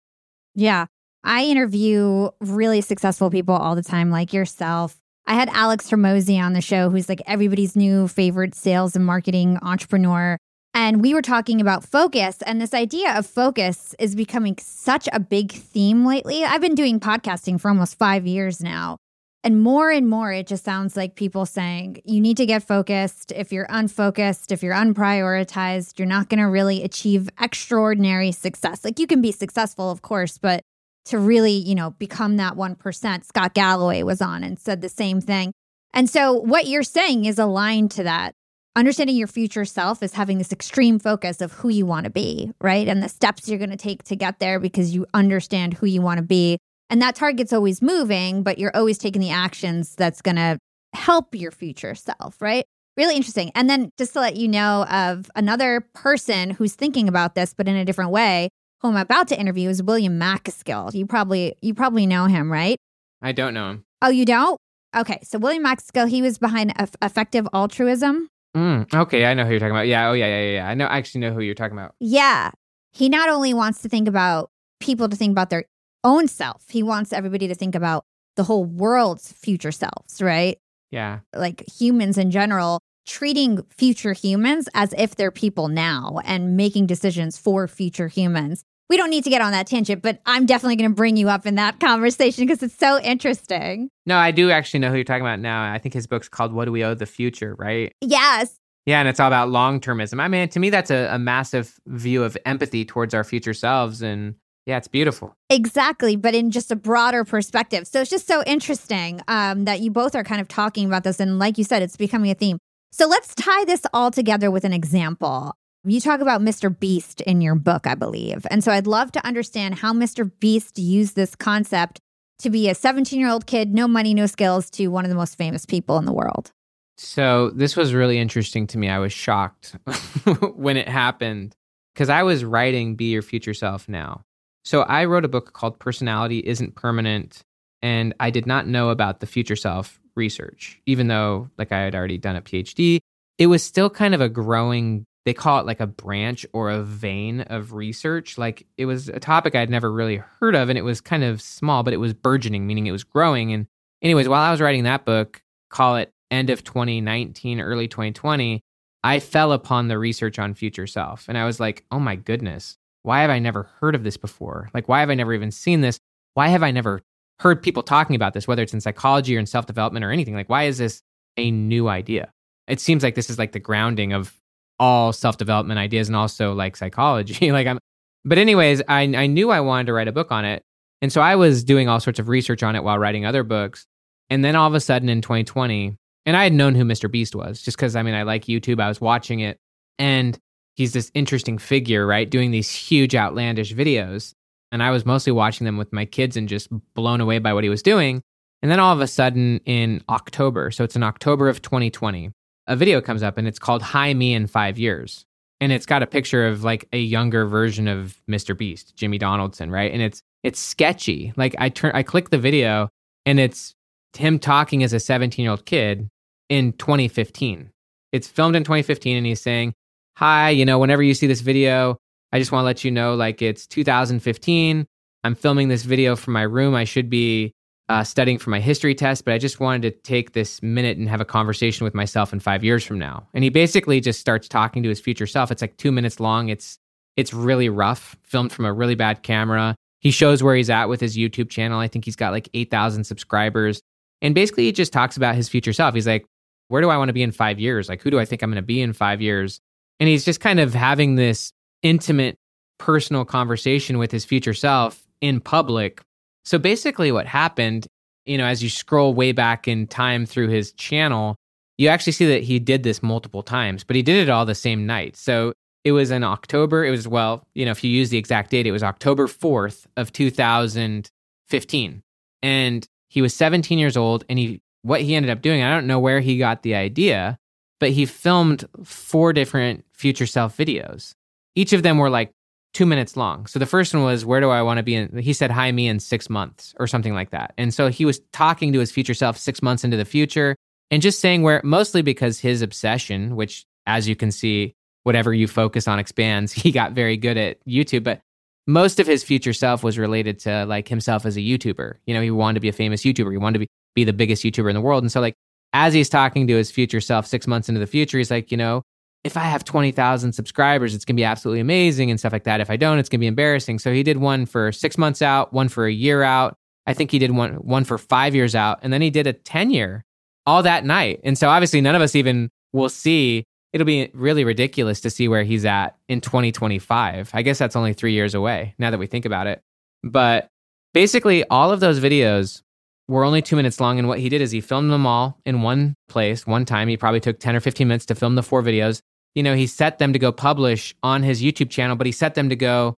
Yeah. I interview really successful people all the time, like yourself. I had Alex Hormozi on the show, who's like everybody's new favorite sales and marketing entrepreneur. And we were talking about focus, and this idea of focus is becoming such a big theme lately. I've been doing podcasting for almost five years now. And more and more, it just sounds like people saying, you need to get focused. If you're unfocused, if you're unprioritized, you're not going to really achieve extraordinary success. Like you can be successful, of course, but to really, you know, become that 1%, Scott Galloway was on and said the same thing. And so what you're saying is aligned to that. Understanding your future self is having this extreme focus of who you want to be, right? And the steps you're going to take to get there because you understand who you want to be and that target's always moving, but you're always taking the actions that's going to help your future self, right? Really interesting. And then just to let you know of another person who's thinking about this, but in a different way, who I'm about to interview is William MacAskill. You probably you probably know him, right? I don't know him. Oh, you don't? Okay, so William MacAskill, he was behind effective altruism. Mm, okay, I know who you're talking about. Yeah, oh yeah, yeah, yeah. I know. I actually know who you're talking about. Yeah, he not only wants to think about people to think about their own self. He wants everybody to think about the whole world's future selves, right? Yeah. Like humans in general, treating future humans as if they're people now and making decisions for future humans. We don't need to get on that tangent, but I'm definitely going to bring you up in that conversation because it's so interesting. No, I do actually know who you're talking about now. I think his book's called What Do We Owe the Future, right? Yes. Yeah, and it's all about long termism. I mean, to me, that's a, a massive view of empathy towards our future selves and yeah, it's beautiful. Exactly, but in just a broader perspective. So it's just so interesting um, that you both are kind of talking about this. And like you said, it's becoming a theme. So let's tie this all together with an example. You talk about Mr. Beast in your book, I believe. And so I'd love to understand how Mr. Beast used this concept to be a 17 year old kid, no money, no skills, to one of the most famous people in the world. So this was really interesting to me. I was shocked [laughs] when it happened because I was writing Be Your Future Self Now. So I wrote a book called Personality Isn't Permanent, and I did not know about the future self research, even though like I had already done a PhD. It was still kind of a growing, they call it like a branch or a vein of research. Like it was a topic I'd never really heard of, and it was kind of small, but it was burgeoning, meaning it was growing. And anyways, while I was writing that book, call it end of 2019, early 2020, I fell upon the research on future self. And I was like, oh my goodness, why have I never heard of this before? Like, why have I never even seen this? Why have I never heard people talking about this, whether it's in psychology or in self development or anything? Like, why is this a new idea. It seems like this is like the grounding of all self development ideas and also like psychology. [laughs] like I'm, but anyways, I I knew I wanted to write a book on it, and so I was doing all sorts of research on it while writing other books. And then all of a sudden in 2020, and I had known who Mr. Beast was just because I mean I like YouTube. I was watching it, and he's this interesting figure, right? Doing these huge outlandish videos. And I was mostly watching them with my kids and just blown away by what he was doing. And then all of a sudden in October, so it's in October of 2020, a video comes up and it's called Hi Me in Five Years. And it's got a picture of like a younger version of Mr. Beast, Jimmy Donaldson, right? And it's it's sketchy. Like I turn I click the video and it's him talking as a 17 year old kid in 2015. It's filmed in 2015 and he's saying, Hi, you know, whenever you see this video, I just want to let you know like it's 2015. I'm filming this video from my room. I should be uh, studying for my history test, but I just wanted to take this minute and have a conversation with myself in five years from now. And he basically just starts talking to his future self. It's like two minutes long. It's it's really rough, filmed from a really bad camera. He shows where he's at with his YouTube channel. I think he's got like 8,000 subscribers. And basically, he just talks about his future self. He's like, where do I want to be in five years? Like, who do I think I'm going to be in five years? And he's just kind of having this intimate, personal conversation with his future self in public so basically, what happened, you know, as you scroll way back in time through his channel, you actually see that he did this multiple times, but he did it all the same night. So it was in October. It was, well, you know, if you use the exact date, it was October 4th of 2015. And he was 17 years old. And he, what he ended up doing, I don't know where he got the idea, but he filmed four different future self videos. Each of them were like two minutes long. So the first one was, Where do I want to be in? He said, Hi, me in six months or something like that. And so he was talking to his future self six months into the future and just saying where, mostly because his obsession, which as you can see, whatever you focus on expands, [laughs] he got very good at YouTube. But most of his future self was related to like himself as a YouTuber. You know, he wanted to be a famous YouTuber, he wanted to be, be the biggest YouTuber in the world. And so, like, as he's talking to his future self six months into the future, he's like, you know, if I have 20,000 subscribers, it's going to be absolutely amazing and stuff like that. If I don't, it's going to be embarrassing. So he did one for six months out, one for a year out. I think he did one, one for five years out. And then he did a 10 year all that night. And so obviously none of us even will see. It'll be really ridiculous to see where he's at in 2025. I guess that's only three years away now that we think about it. But basically, all of those videos were only two minutes long. And what he did is he filmed them all in one place, one time. He probably took 10 or 15 minutes to film the four videos you know, he set them to go publish on his YouTube channel, but he set them to go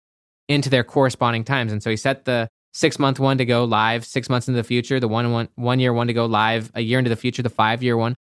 into their corresponding times. And so he set the six month one to go live six months into the future, the one, one, one year one to go live a year into the future, the five year one.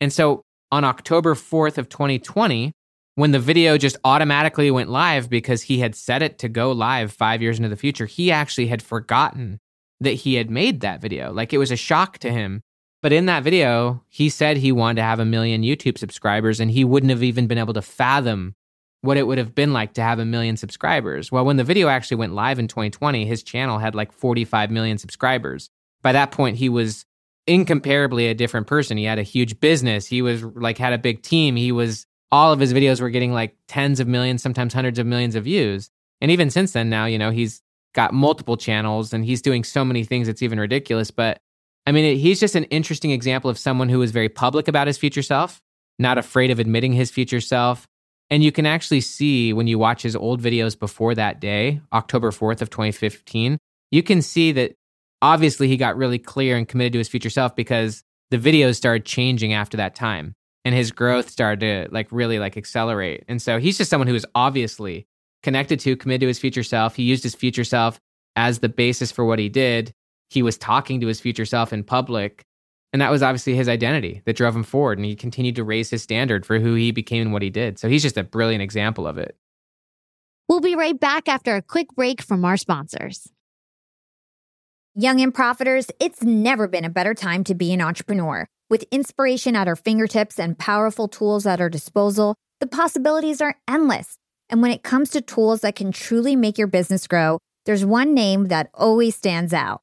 And so on October 4th of 2020, when the video just automatically went live because he had set it to go live five years into the future, he actually had forgotten that he had made that video. Like it was a shock to him but in that video, he said he wanted to have a million YouTube subscribers and he wouldn't have even been able to fathom what it would have been like to have a million subscribers. Well, when the video actually went live in 2020, his channel had like 45 million subscribers. By that point, he was incomparably a different person. He had a huge business. He was like had a big team. He was all of his videos were getting like tens of millions, sometimes hundreds of millions of views. And even since then now, you know, he's got multiple channels and he's doing so many things it's even ridiculous, but I mean, he's just an interesting example of someone who is very public about his future self, not afraid of admitting his future self. And you can actually see when you watch his old videos before that day, October 4th of 2015, you can see that obviously he got really clear and committed to his future self because the videos started changing after that time and his growth started to like really like accelerate. And so he's just someone who is obviously connected to, committed to his future self. He used his future self as the basis for what he did he was talking to his future self in public. And that was obviously his identity that drove him forward. And he continued to raise his standard for who he became and what he did. So he's just a brilliant example of it. We'll be right back after a quick break from our sponsors. Young and profiters, it's never been a better time to be an entrepreneur. With inspiration at our fingertips and powerful tools at our disposal, the possibilities are endless. And when it comes to tools that can truly make your business grow, there's one name that always stands out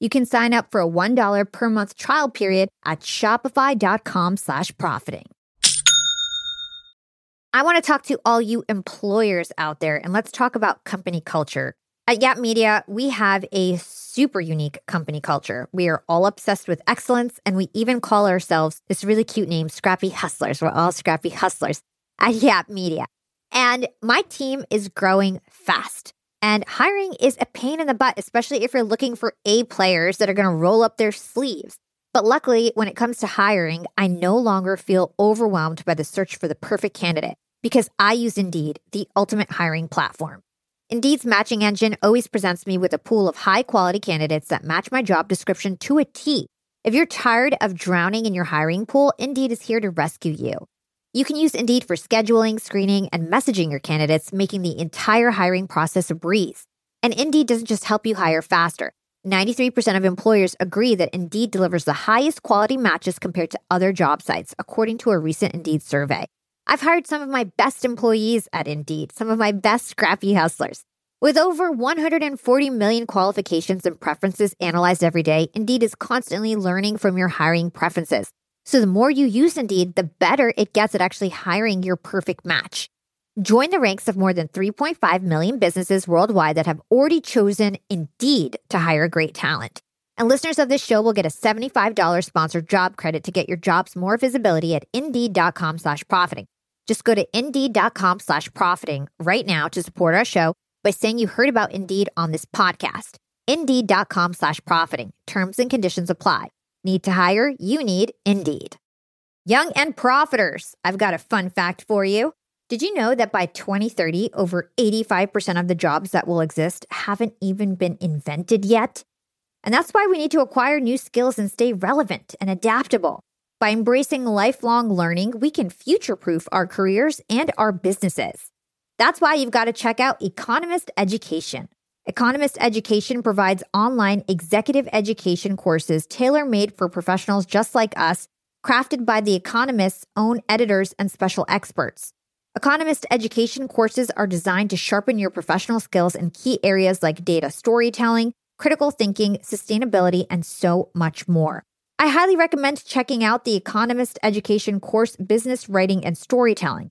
You can sign up for a $1 per month trial period at shopify.com slash profiting. I want to talk to all you employers out there and let's talk about company culture. At Yap Media, we have a super unique company culture. We are all obsessed with excellence and we even call ourselves this really cute name, Scrappy Hustlers. We're all Scrappy Hustlers at Yap Media. And my team is growing fast. And hiring is a pain in the butt, especially if you're looking for A players that are going to roll up their sleeves. But luckily, when it comes to hiring, I no longer feel overwhelmed by the search for the perfect candidate because I use Indeed, the ultimate hiring platform. Indeed's matching engine always presents me with a pool of high quality candidates that match my job description to a T. If you're tired of drowning in your hiring pool, Indeed is here to rescue you. You can use Indeed for scheduling, screening, and messaging your candidates, making the entire hiring process a breeze. And Indeed doesn't just help you hire faster. 93% of employers agree that Indeed delivers the highest quality matches compared to other job sites, according to a recent Indeed survey. I've hired some of my best employees at Indeed, some of my best scrappy hustlers. With over 140 million qualifications and preferences analyzed every day, Indeed is constantly learning from your hiring preferences. So the more you use Indeed, the better it gets at actually hiring your perfect match. Join the ranks of more than 3.5 million businesses worldwide that have already chosen Indeed to hire great talent. And listeners of this show will get a $75 sponsored job credit to get your jobs more visibility at indeed.com slash profiting. Just go to indeed.com slash profiting right now to support our show by saying you heard about Indeed on this podcast. Indeed.com slash profiting. Terms and conditions apply. Need to hire? You need Indeed. Young and profiters, I've got a fun fact for you. Did you know that by 2030, over 85% of the jobs that will exist haven't even been invented yet? And that's why we need to acquire new skills and stay relevant and adaptable. By embracing lifelong learning, we can future proof our careers and our businesses. That's why you've got to check out Economist Education. Economist Education provides online executive education courses tailor made for professionals just like us, crafted by The Economist's own editors and special experts. Economist education courses are designed to sharpen your professional skills in key areas like data storytelling, critical thinking, sustainability, and so much more. I highly recommend checking out the Economist Education course, Business Writing and Storytelling.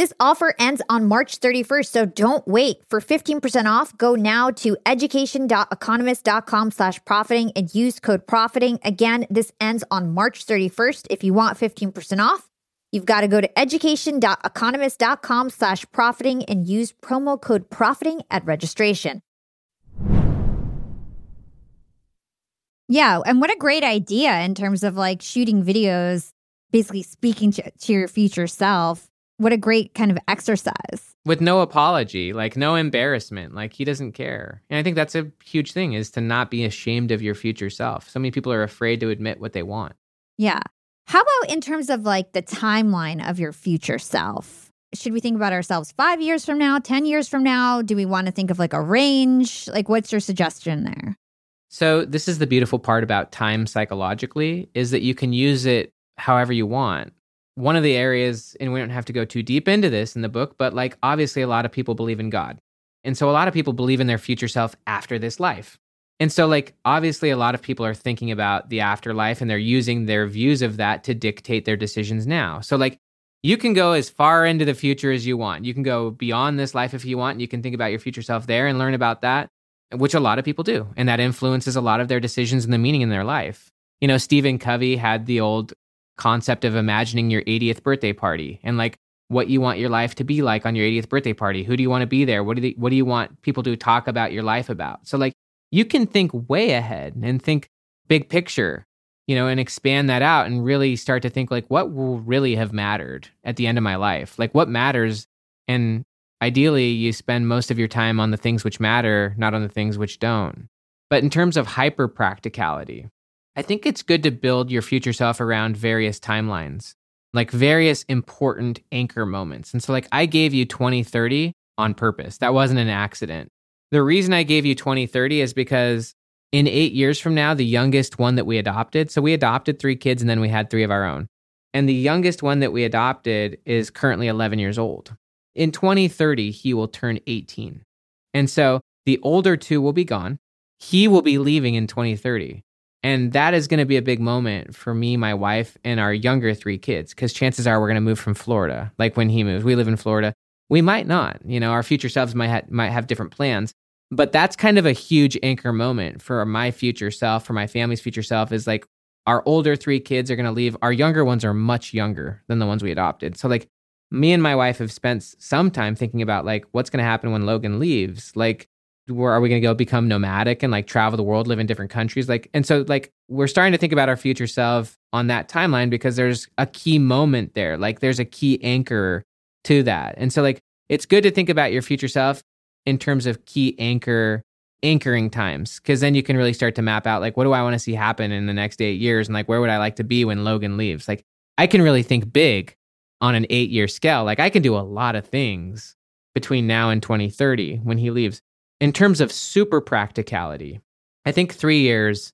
This offer ends on March 31st, so don't wait. For 15% off, go now to education.economist.com slash profiting and use code profiting. Again, this ends on March 31st. If you want 15% off, you've got to go to education.economist.com slash profiting and use promo code profiting at registration. Yeah, and what a great idea in terms of like shooting videos basically speaking to, to your future self. What a great kind of exercise. With no apology, like no embarrassment, like he doesn't care. And I think that's a huge thing is to not be ashamed of your future self. So many people are afraid to admit what they want. Yeah. How about in terms of like the timeline of your future self? Should we think about ourselves five years from now, 10 years from now? Do we want to think of like a range? Like, what's your suggestion there? So, this is the beautiful part about time psychologically is that you can use it however you want. One of the areas, and we don't have to go too deep into this in the book, but like obviously a lot of people believe in God. And so a lot of people believe in their future self after this life. And so, like, obviously, a lot of people are thinking about the afterlife and they're using their views of that to dictate their decisions now. So, like, you can go as far into the future as you want. You can go beyond this life if you want. You can think about your future self there and learn about that, which a lot of people do. And that influences a lot of their decisions and the meaning in their life. You know, Stephen Covey had the old concept of imagining your 80th birthday party and like what you want your life to be like on your 80th birthday party. Who do you want to be there? What do you, what do you want people to talk about your life about? So like you can think way ahead and think big picture, you know, and expand that out and really start to think like what will really have mattered at the end of my life? Like what matters and ideally you spend most of your time on the things which matter, not on the things which don't. But in terms of hyper practicality, I think it's good to build your future self around various timelines, like various important anchor moments. And so, like, I gave you 2030 on purpose. That wasn't an accident. The reason I gave you 2030 is because in eight years from now, the youngest one that we adopted, so we adopted three kids and then we had three of our own. And the youngest one that we adopted is currently 11 years old. In 2030, he will turn 18. And so the older two will be gone. He will be leaving in 2030. And that is going to be a big moment for me, my wife, and our younger three kids, because chances are we're going to move from Florida. Like when he moves, we live in Florida. We might not. You know, our future selves might ha- might have different plans. But that's kind of a huge anchor moment for my future self, for my family's future self. Is like our older three kids are going to leave. Our younger ones are much younger than the ones we adopted. So like me and my wife have spent some time thinking about like what's going to happen when Logan leaves. Like where are we going to go become nomadic and like travel the world live in different countries? Like and so like we're starting to think about our future self on that timeline because there's a key moment there. Like there's a key anchor to that. And so like it's good to think about your future self in terms of key anchor anchoring times because then you can really start to map out like what do i want to see happen in the next eight years? And like where would i like to be when logan leaves? Like i can really think big on an eight year scale. Like i can do a lot of things between now and 2030 when he leaves in terms of super practicality, I think three years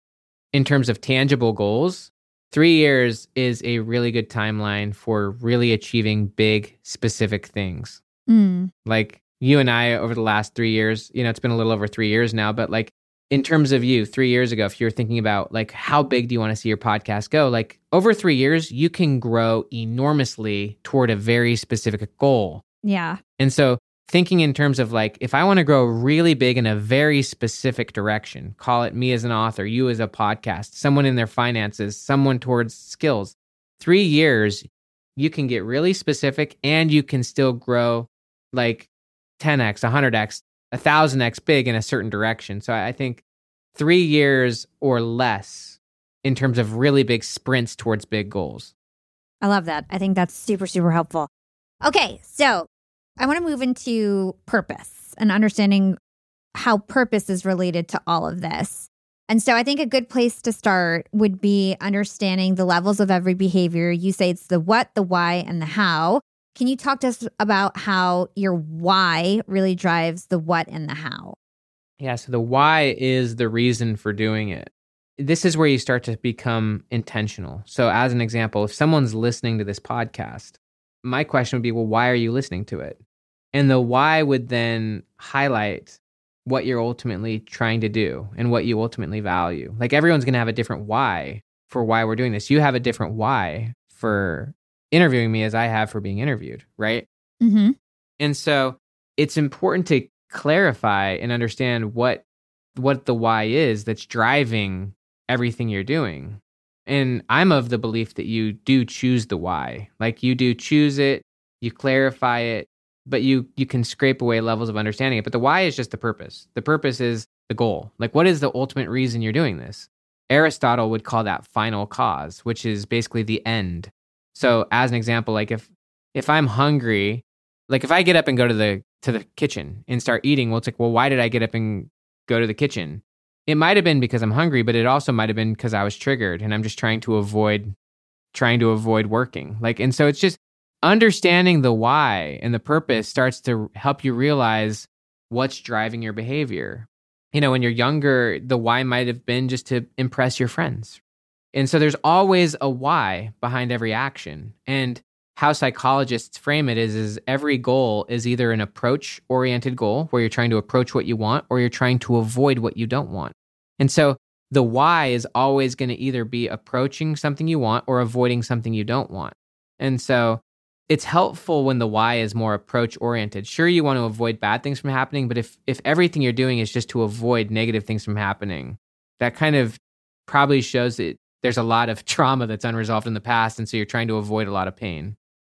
in terms of tangible goals, three years is a really good timeline for really achieving big, specific things. Mm. Like you and I over the last three years, you know, it's been a little over three years now, but like in terms of you, three years ago, if you're thinking about like how big do you want to see your podcast go, like over three years, you can grow enormously toward a very specific goal. Yeah. And so thinking in terms of like if I want to grow really big in a very specific direction, call it me as an author, you as a podcast, someone in their finances, someone towards skills. 3 years you can get really specific and you can still grow like 10x, 100x, 1000x big in a certain direction. So I think 3 years or less in terms of really big sprints towards big goals. I love that. I think that's super super helpful. Okay, so I want to move into purpose and understanding how purpose is related to all of this. And so I think a good place to start would be understanding the levels of every behavior. You say it's the what, the why, and the how. Can you talk to us about how your why really drives the what and the how? Yeah, so the why is the reason for doing it. This is where you start to become intentional. So, as an example, if someone's listening to this podcast, my question would be, well, why are you listening to it? And the why would then highlight what you're ultimately trying to do and what you ultimately value. Like everyone's going to have a different why for why we're doing this. You have a different why for interviewing me as I have for being interviewed, right? Mm-hmm. And so it's important to clarify and understand what what the why is that's driving everything you're doing. And I'm of the belief that you do choose the why. Like you do choose it, you clarify it, but you you can scrape away levels of understanding it. But the why is just the purpose. The purpose is the goal. Like what is the ultimate reason you're doing this? Aristotle would call that final cause which is basically the end. So hmm. as an example, like if if I'm hungry, like if I get up and go to the to the kitchen and start eating, well, it's like, well, why did I get up and go to the kitchen? It might have been because I'm hungry, but it also might have been because I was triggered and I'm just trying to avoid trying to avoid working. Like, and so it's just understanding the why and the purpose starts to help you realize what's driving your behavior. You know, when you're younger, the why might have been just to impress your friends. And so there's always a why behind every action. And how psychologists frame it is is every goal is either an approach oriented goal where you're trying to approach what you want or you're trying to avoid what you don't want. And so the why is always going to either be approaching something you want or avoiding something you don't want. And so it's helpful when the why is more approach oriented. Sure you want to avoid bad things from happening, but if if everything you're doing is just to avoid negative things from happening, that kind of probably shows that there's a lot of [laughs] trauma that's unresolved in the past and so you're trying to avoid a lot of pain.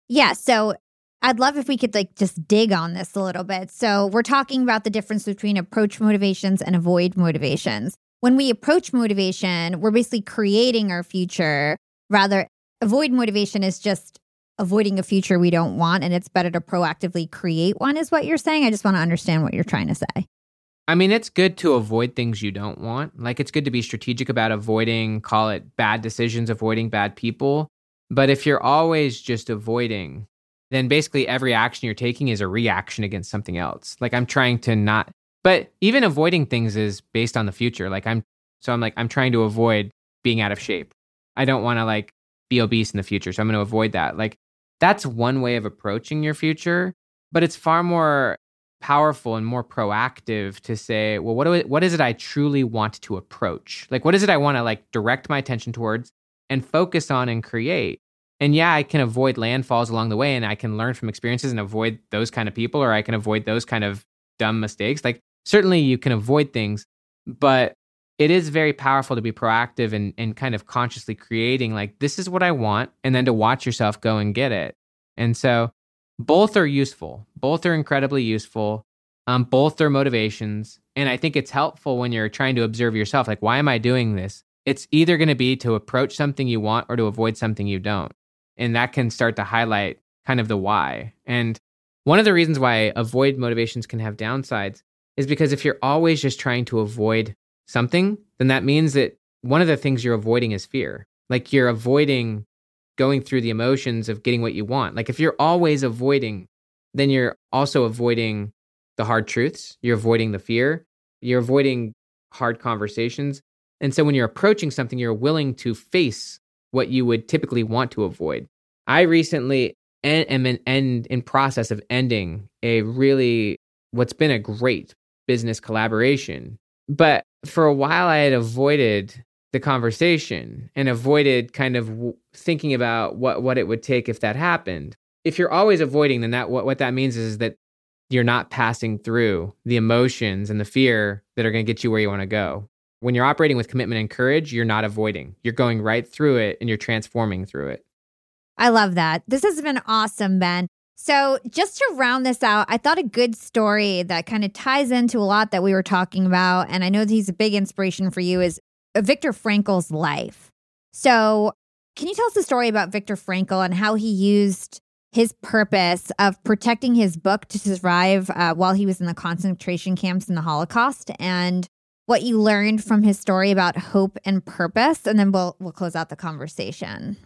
Yeah. So I'd love if we could like just dig on this a little bit. So we're talking about the difference between approach motivations and avoid motivations. When we approach motivation, we're basically creating our future. Rather, avoid motivation is just avoiding a future we don't want. And it's better to proactively create one, is what you're saying. I just want to understand what you're trying to say. I mean, it's good to avoid things you don't want. Like, it's good to be strategic about avoiding, call it bad decisions, avoiding bad people. But if you're always just avoiding, then basically every action you're taking is a reaction against something else. Like I'm trying to not, but even avoiding things is based on the future. Like I'm, so I'm like, I'm trying to avoid being out of shape. I don't want to like be obese in the future. So I'm going to avoid that. Like that's one way of approaching your future, but it's far more powerful and more proactive to say, well, what do it, what is it I truly want to approach? Like, what is it I want to like direct my attention towards? and focus on and create. And yeah, I can avoid landfalls along the way and I can learn from experiences and avoid those kind of people or I can avoid those kind of dumb mistakes. Like certainly you can avoid things, but it is very powerful to be proactive and, and kind of consciously creating like this is what I want and then to watch yourself go and get it. And so both are useful. Both are incredibly useful. Um, both are motivations. And I think it's helpful when you're trying to observe yourself. Like, why am I doing this? it's either going to be to approach something you want or to avoid something you don't. And that can start to highlight kind of the why. And one of the reasons why avoid motivations can have downsides is because if you're always just trying to avoid something, then that means that one of the things you're avoiding is fear. Like you're avoiding going through the emotions of getting what you want. Like if you're always avoiding, then you're also avoiding the hard truths, you're avoiding the fear, you're avoiding hard conversations. And so when you're approaching something, you're willing to face what you would typically want to avoid. I recently am in, end, in process of ending a really, what's been a great business collaboration. But for a while, I had avoided the conversation and avoided kind of thinking about what, what it would take if that happened. If you're always avoiding, then that what, what that means is, is that you're not passing through the emotions and the fear that are going to get you where you want to go. When you're operating with commitment and courage, you're not avoiding. You're going right through it and you're transforming through it. I love that. This has been awesome, Ben. So, just to round this out, I thought a good story that kind of ties into a lot that we were talking about, and I know that he's a big inspiration for you, is Viktor Frankl's life. So, can you tell us the story about Viktor Frankl and how he used his purpose of protecting his book to survive uh, while he was in the concentration camps in the Holocaust and what you learned from his story about hope and purpose, and then we'll we'll close out the conversation.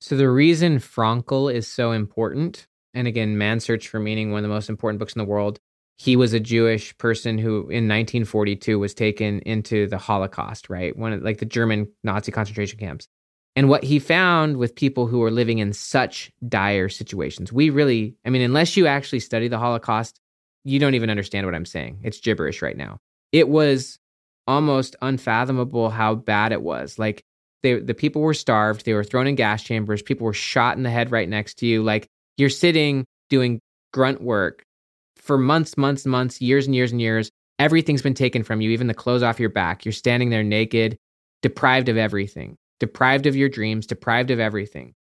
So the reason Frankl is so important, and again, Man's Search for Meaning, one of the most important books in the world. He was a Jewish person who, in 1942, was taken into the Holocaust, right? One of like the German Nazi concentration camps. And what he found with people who were living in such dire situations, we really, I mean, unless you actually study the Holocaust, you don't even understand what I'm saying. It's gibberish right now. It was almost unfathomable how bad it was. Like they, the people were starved, they were thrown in gas chambers, people were shot in the head right next to you. Like you're sitting doing grunt work for months, months, months, years and years and years. Everything's been taken from you, even the clothes off your back. You're standing there naked, deprived of everything, deprived of your dreams, deprived of everything.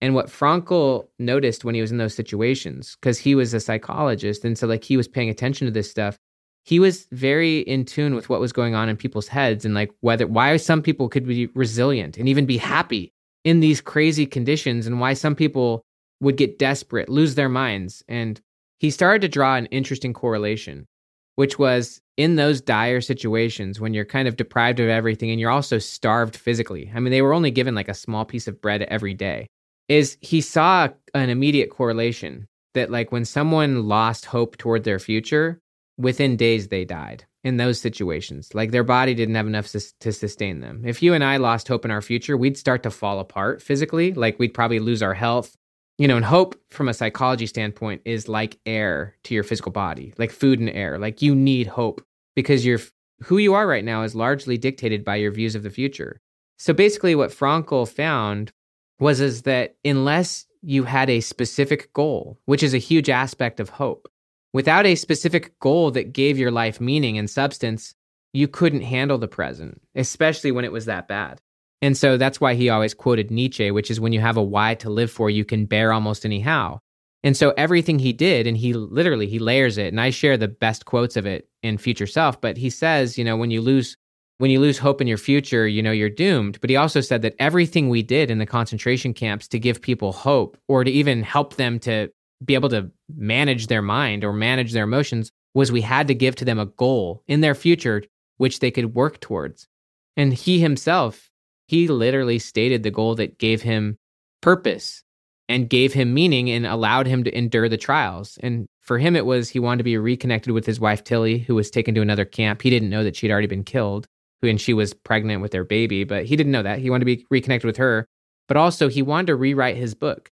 And what Frankl noticed when he was in those situations, because he was a psychologist, and so like he was paying attention to this stuff, he was very in tune with what was going on in people's heads and like whether why some people could be resilient and even be happy in these crazy conditions and why some people would get desperate, lose their minds. And he started to draw an interesting correlation, which was in those dire situations when you're kind of deprived of everything and you're also starved physically. I mean, they were only given like a small piece of bread every day. Is he saw an immediate correlation that, like, when someone lost hope toward their future, within days they died in those situations. Like their body didn't have enough to, sustain them. If you and I lost hope in our future, we'd start to fall apart physically. Like we'd probably lose our health. You know, and hope from a psychology standpoint is like air to your physical body, like food and air. Like you need hope because you're who you are right now is largely dictated by your views of the future. So basically what Frankl found was is that unless you had a specific goal, which is a huge aspect of hope, Without a specific goal that gave your life meaning and substance, you couldn't handle the present, especially when it was that bad. And so that's why he always quoted Nietzsche, which is when you have a why to live for, you can bear almost anyhow. And so everything he did, and he literally he layers it, and I share the best quotes of it in Future Self. But he says, you know, when you lose when you lose hope in your future, you know, you're doomed. But he also said that everything we did in the concentration camps to give people hope or to even help them to be able to manage their mind or manage their emotions was we had to give to them a goal in their future which they could work towards. And he himself, he literally stated the goal that gave him purpose and gave him meaning and allowed him to endure the trials. And for him, it was he wanted to be reconnected with his wife, Tilly, who was taken to another camp. He didn't know that she'd already been killed, and she was pregnant with their baby, but he didn't know that. He wanted to be reconnected with her. But also, he wanted to rewrite his book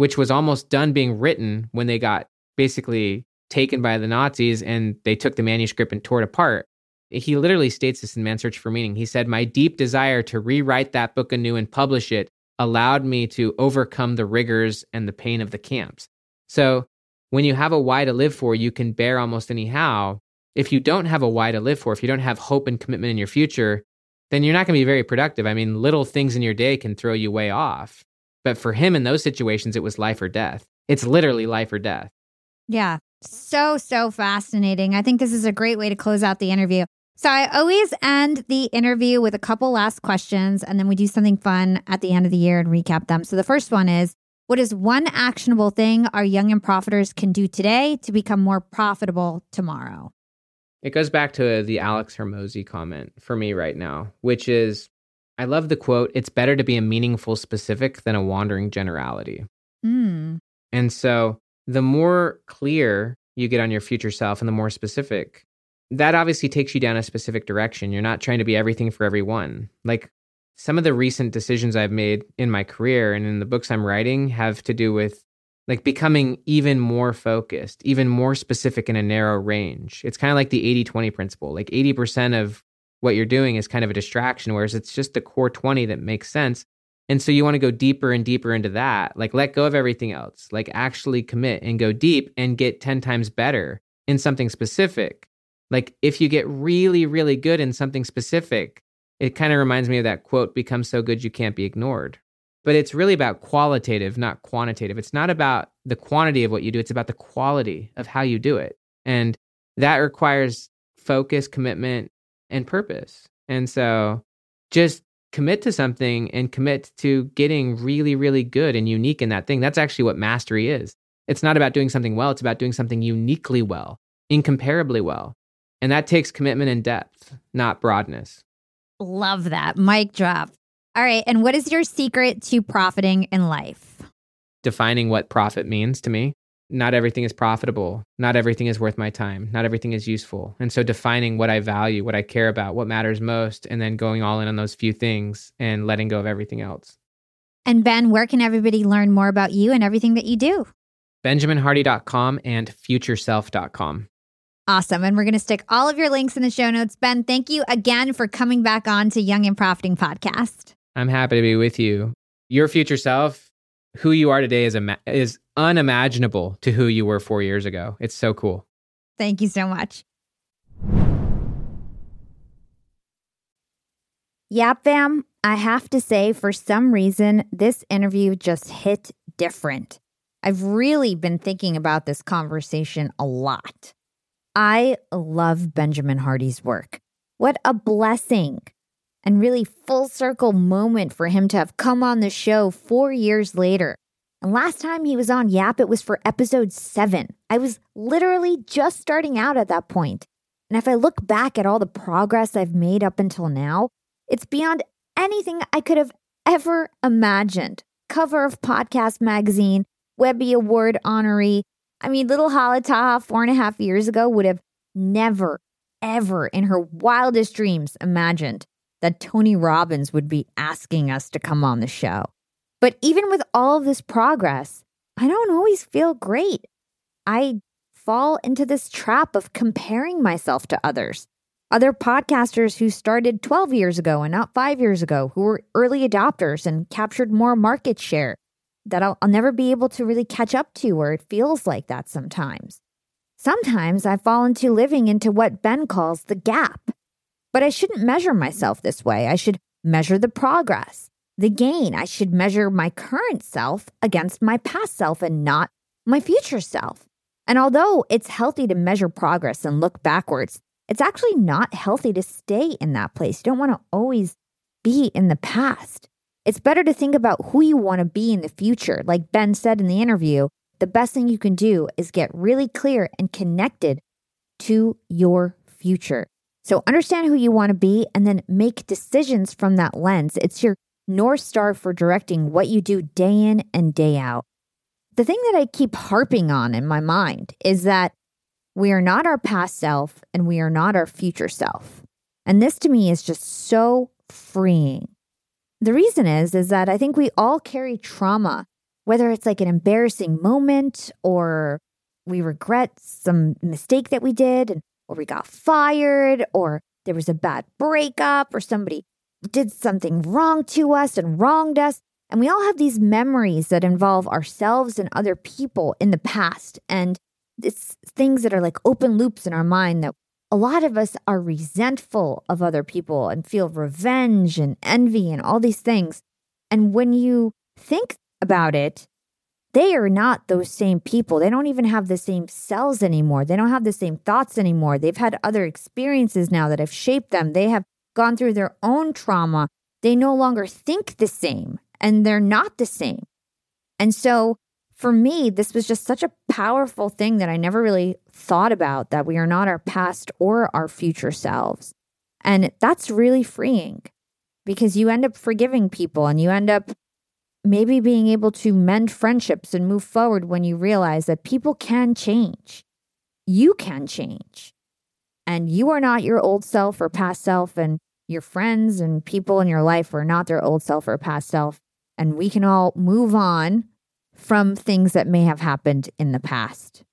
which was almost done being written when they got basically taken by the Nazis and they took the manuscript and tore it apart. He literally states this in Man's Search for Meaning. He said, My deep desire to rewrite that book anew and publish it allowed me to overcome the rigors and the pain of the camps. So when you have a why to live for, you can bear almost anyhow. If you don't have a why to live for, if you don't have hope and commitment in your future, then you're not going to be very productive. I mean, little things in your day can throw you way off. But for him in those situations, it was life or death. It's literally life or death. Yeah. So, so fascinating. I think this is a great way to close out the interview. So, I always end the interview with a couple last questions, and then we do something fun at the end of the year and recap them. So, the first one is What is one actionable thing our young and profiters can do today to become more profitable tomorrow? It goes back to the Alex Hormozi comment for me right now, which is I love the quote it's better to be a meaningful specific than a wandering generality. Mm. And so the more clear you get on your future self and the more specific, that obviously takes you down a specific direction. You're not trying to be everything for everyone. Like some of the recent decisions I've made in my career and in the books I'm writing have to do with like becoming even more focused, even more specific in a narrow range. It's kind of like the 80 20 principle. Like 80% of what you're doing is kind of a distraction, whereas it's just the core 20 that makes sense. And so you want to go deeper and deeper into that. Like let go of everything else. Like actually commit and go deep and get 10 times better in something specific. Like if you get really, really good in something specific, it kind of reminds me of that quote, become so good you can't be ignored. But it's really about qualitative, not quantitative. It's not about the quantity of what you do, it's about the quality of how you do it. And that requires focus, commitment, and purpose. And so just commit to something and commit to getting really, really good and unique in that thing. That's actually what mastery is. It's not about doing something well, it's about doing something uniquely well, incomparably well. And that takes commitment and depth, not broadness. Love that. Mic drop. All right. And what is your secret to profiting in life? Defining what profit means to me not everything is profitable. Not everything is worth my time. Not everything is useful. And so defining what I value, what I care about, what matters most, and then going all in on those few things and letting go of everything else. And Ben, where can everybody learn more about you and everything that you do? BenjaminHardy.com and futureself.com. Awesome. And we're going to stick all of your links in the show notes. Ben, thank you again for coming back on to Young and Profiting Podcast. I'm happy to be with you. Your future self who you are today is ima- is unimaginable to who you were 4 years ago. It's so cool. Thank you so much. Yap fam, I have to say for some reason this interview just hit different. I've really been thinking about this conversation a lot. I love Benjamin Hardy's work. What a blessing and really full circle moment for him to have come on the show four years later. And last time he was on Yap, it was for episode seven. I was literally just starting out at that point. And if I look back at all the progress I've made up until now, it's beyond anything I could have ever imagined. Cover of Podcast Magazine, Webby Award honoree. I mean, little Hala Taha four and a half years ago would have never, ever in her wildest dreams imagined that Tony Robbins would be asking us to come on the show. But even with all this progress, I don't always feel great. I fall into this trap of comparing myself to others. Other podcasters who started 12 years ago and not five years ago, who were early adopters and captured more market share that I'll, I'll never be able to really catch up to, or it feels like that sometimes. Sometimes I fall into living into what Ben calls the gap. But I shouldn't measure myself this way. I should measure the progress the gain. I should measure my current self against my past self and not my future self. And although it's healthy to measure progress and look backwards, it's actually not healthy to stay in that place. You don't want to always be in the past. It's better to think about who you want to be in the future. Like Ben said in the interview, the best thing you can do is get really clear and connected to your future. So understand who you want to be and then make decisions from that lens. It's your North Star for directing what you do day in and day out. The thing that I keep harping on in my mind is that we are not our past self and we are not our future self. And this to me is just so freeing. The reason is is that I think we all carry trauma, whether it's like an embarrassing moment or we regret some mistake that we did or we got fired or there was a bad breakup or somebody did something wrong to us and wronged us. And we all have these memories that involve ourselves and other people in the past. And it's things that are like open loops in our mind that a lot of us are resentful of other people and feel revenge and envy and all these things. And when you think about it, they are not those same people. They don't even have the same cells anymore. They don't have the same thoughts anymore. They've had other experiences now that have shaped them. They have gone through their own trauma, they no longer think the same and they're not the same. And so for me, this was just such a powerful thing that I never really thought about that we are not our past or our future selves. And that's really freeing because you end up forgiving people and you end up maybe being able to mend friendships and move forward when you realize that people can change. You can change and you are not your old self or past self, and your friends and people in your life are not their old self or past self. And we can all move on from things that may have happened in the past.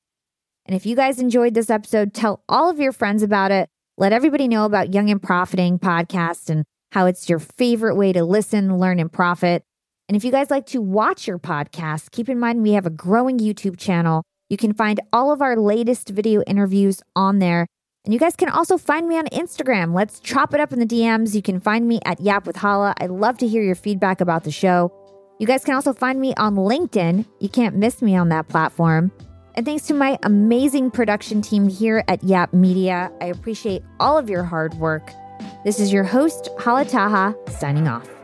And if you guys enjoyed this episode, tell all of your friends about it. Let everybody know about Young and Profiting podcast and how it's your favorite way to listen, learn, and profit. And if you guys like to watch your podcast, keep in mind we have a growing YouTube channel. You can find all of our latest video interviews on there. And you guys can also find me on Instagram. Let's chop it up in the DMs. You can find me at Yap with Hala. I love to hear your feedback about the show. You guys can also find me on LinkedIn. You can't miss me on that platform. And thanks to my amazing production team here at Yap Media, I appreciate all of your hard work. This is your host, Hala Taha, signing off.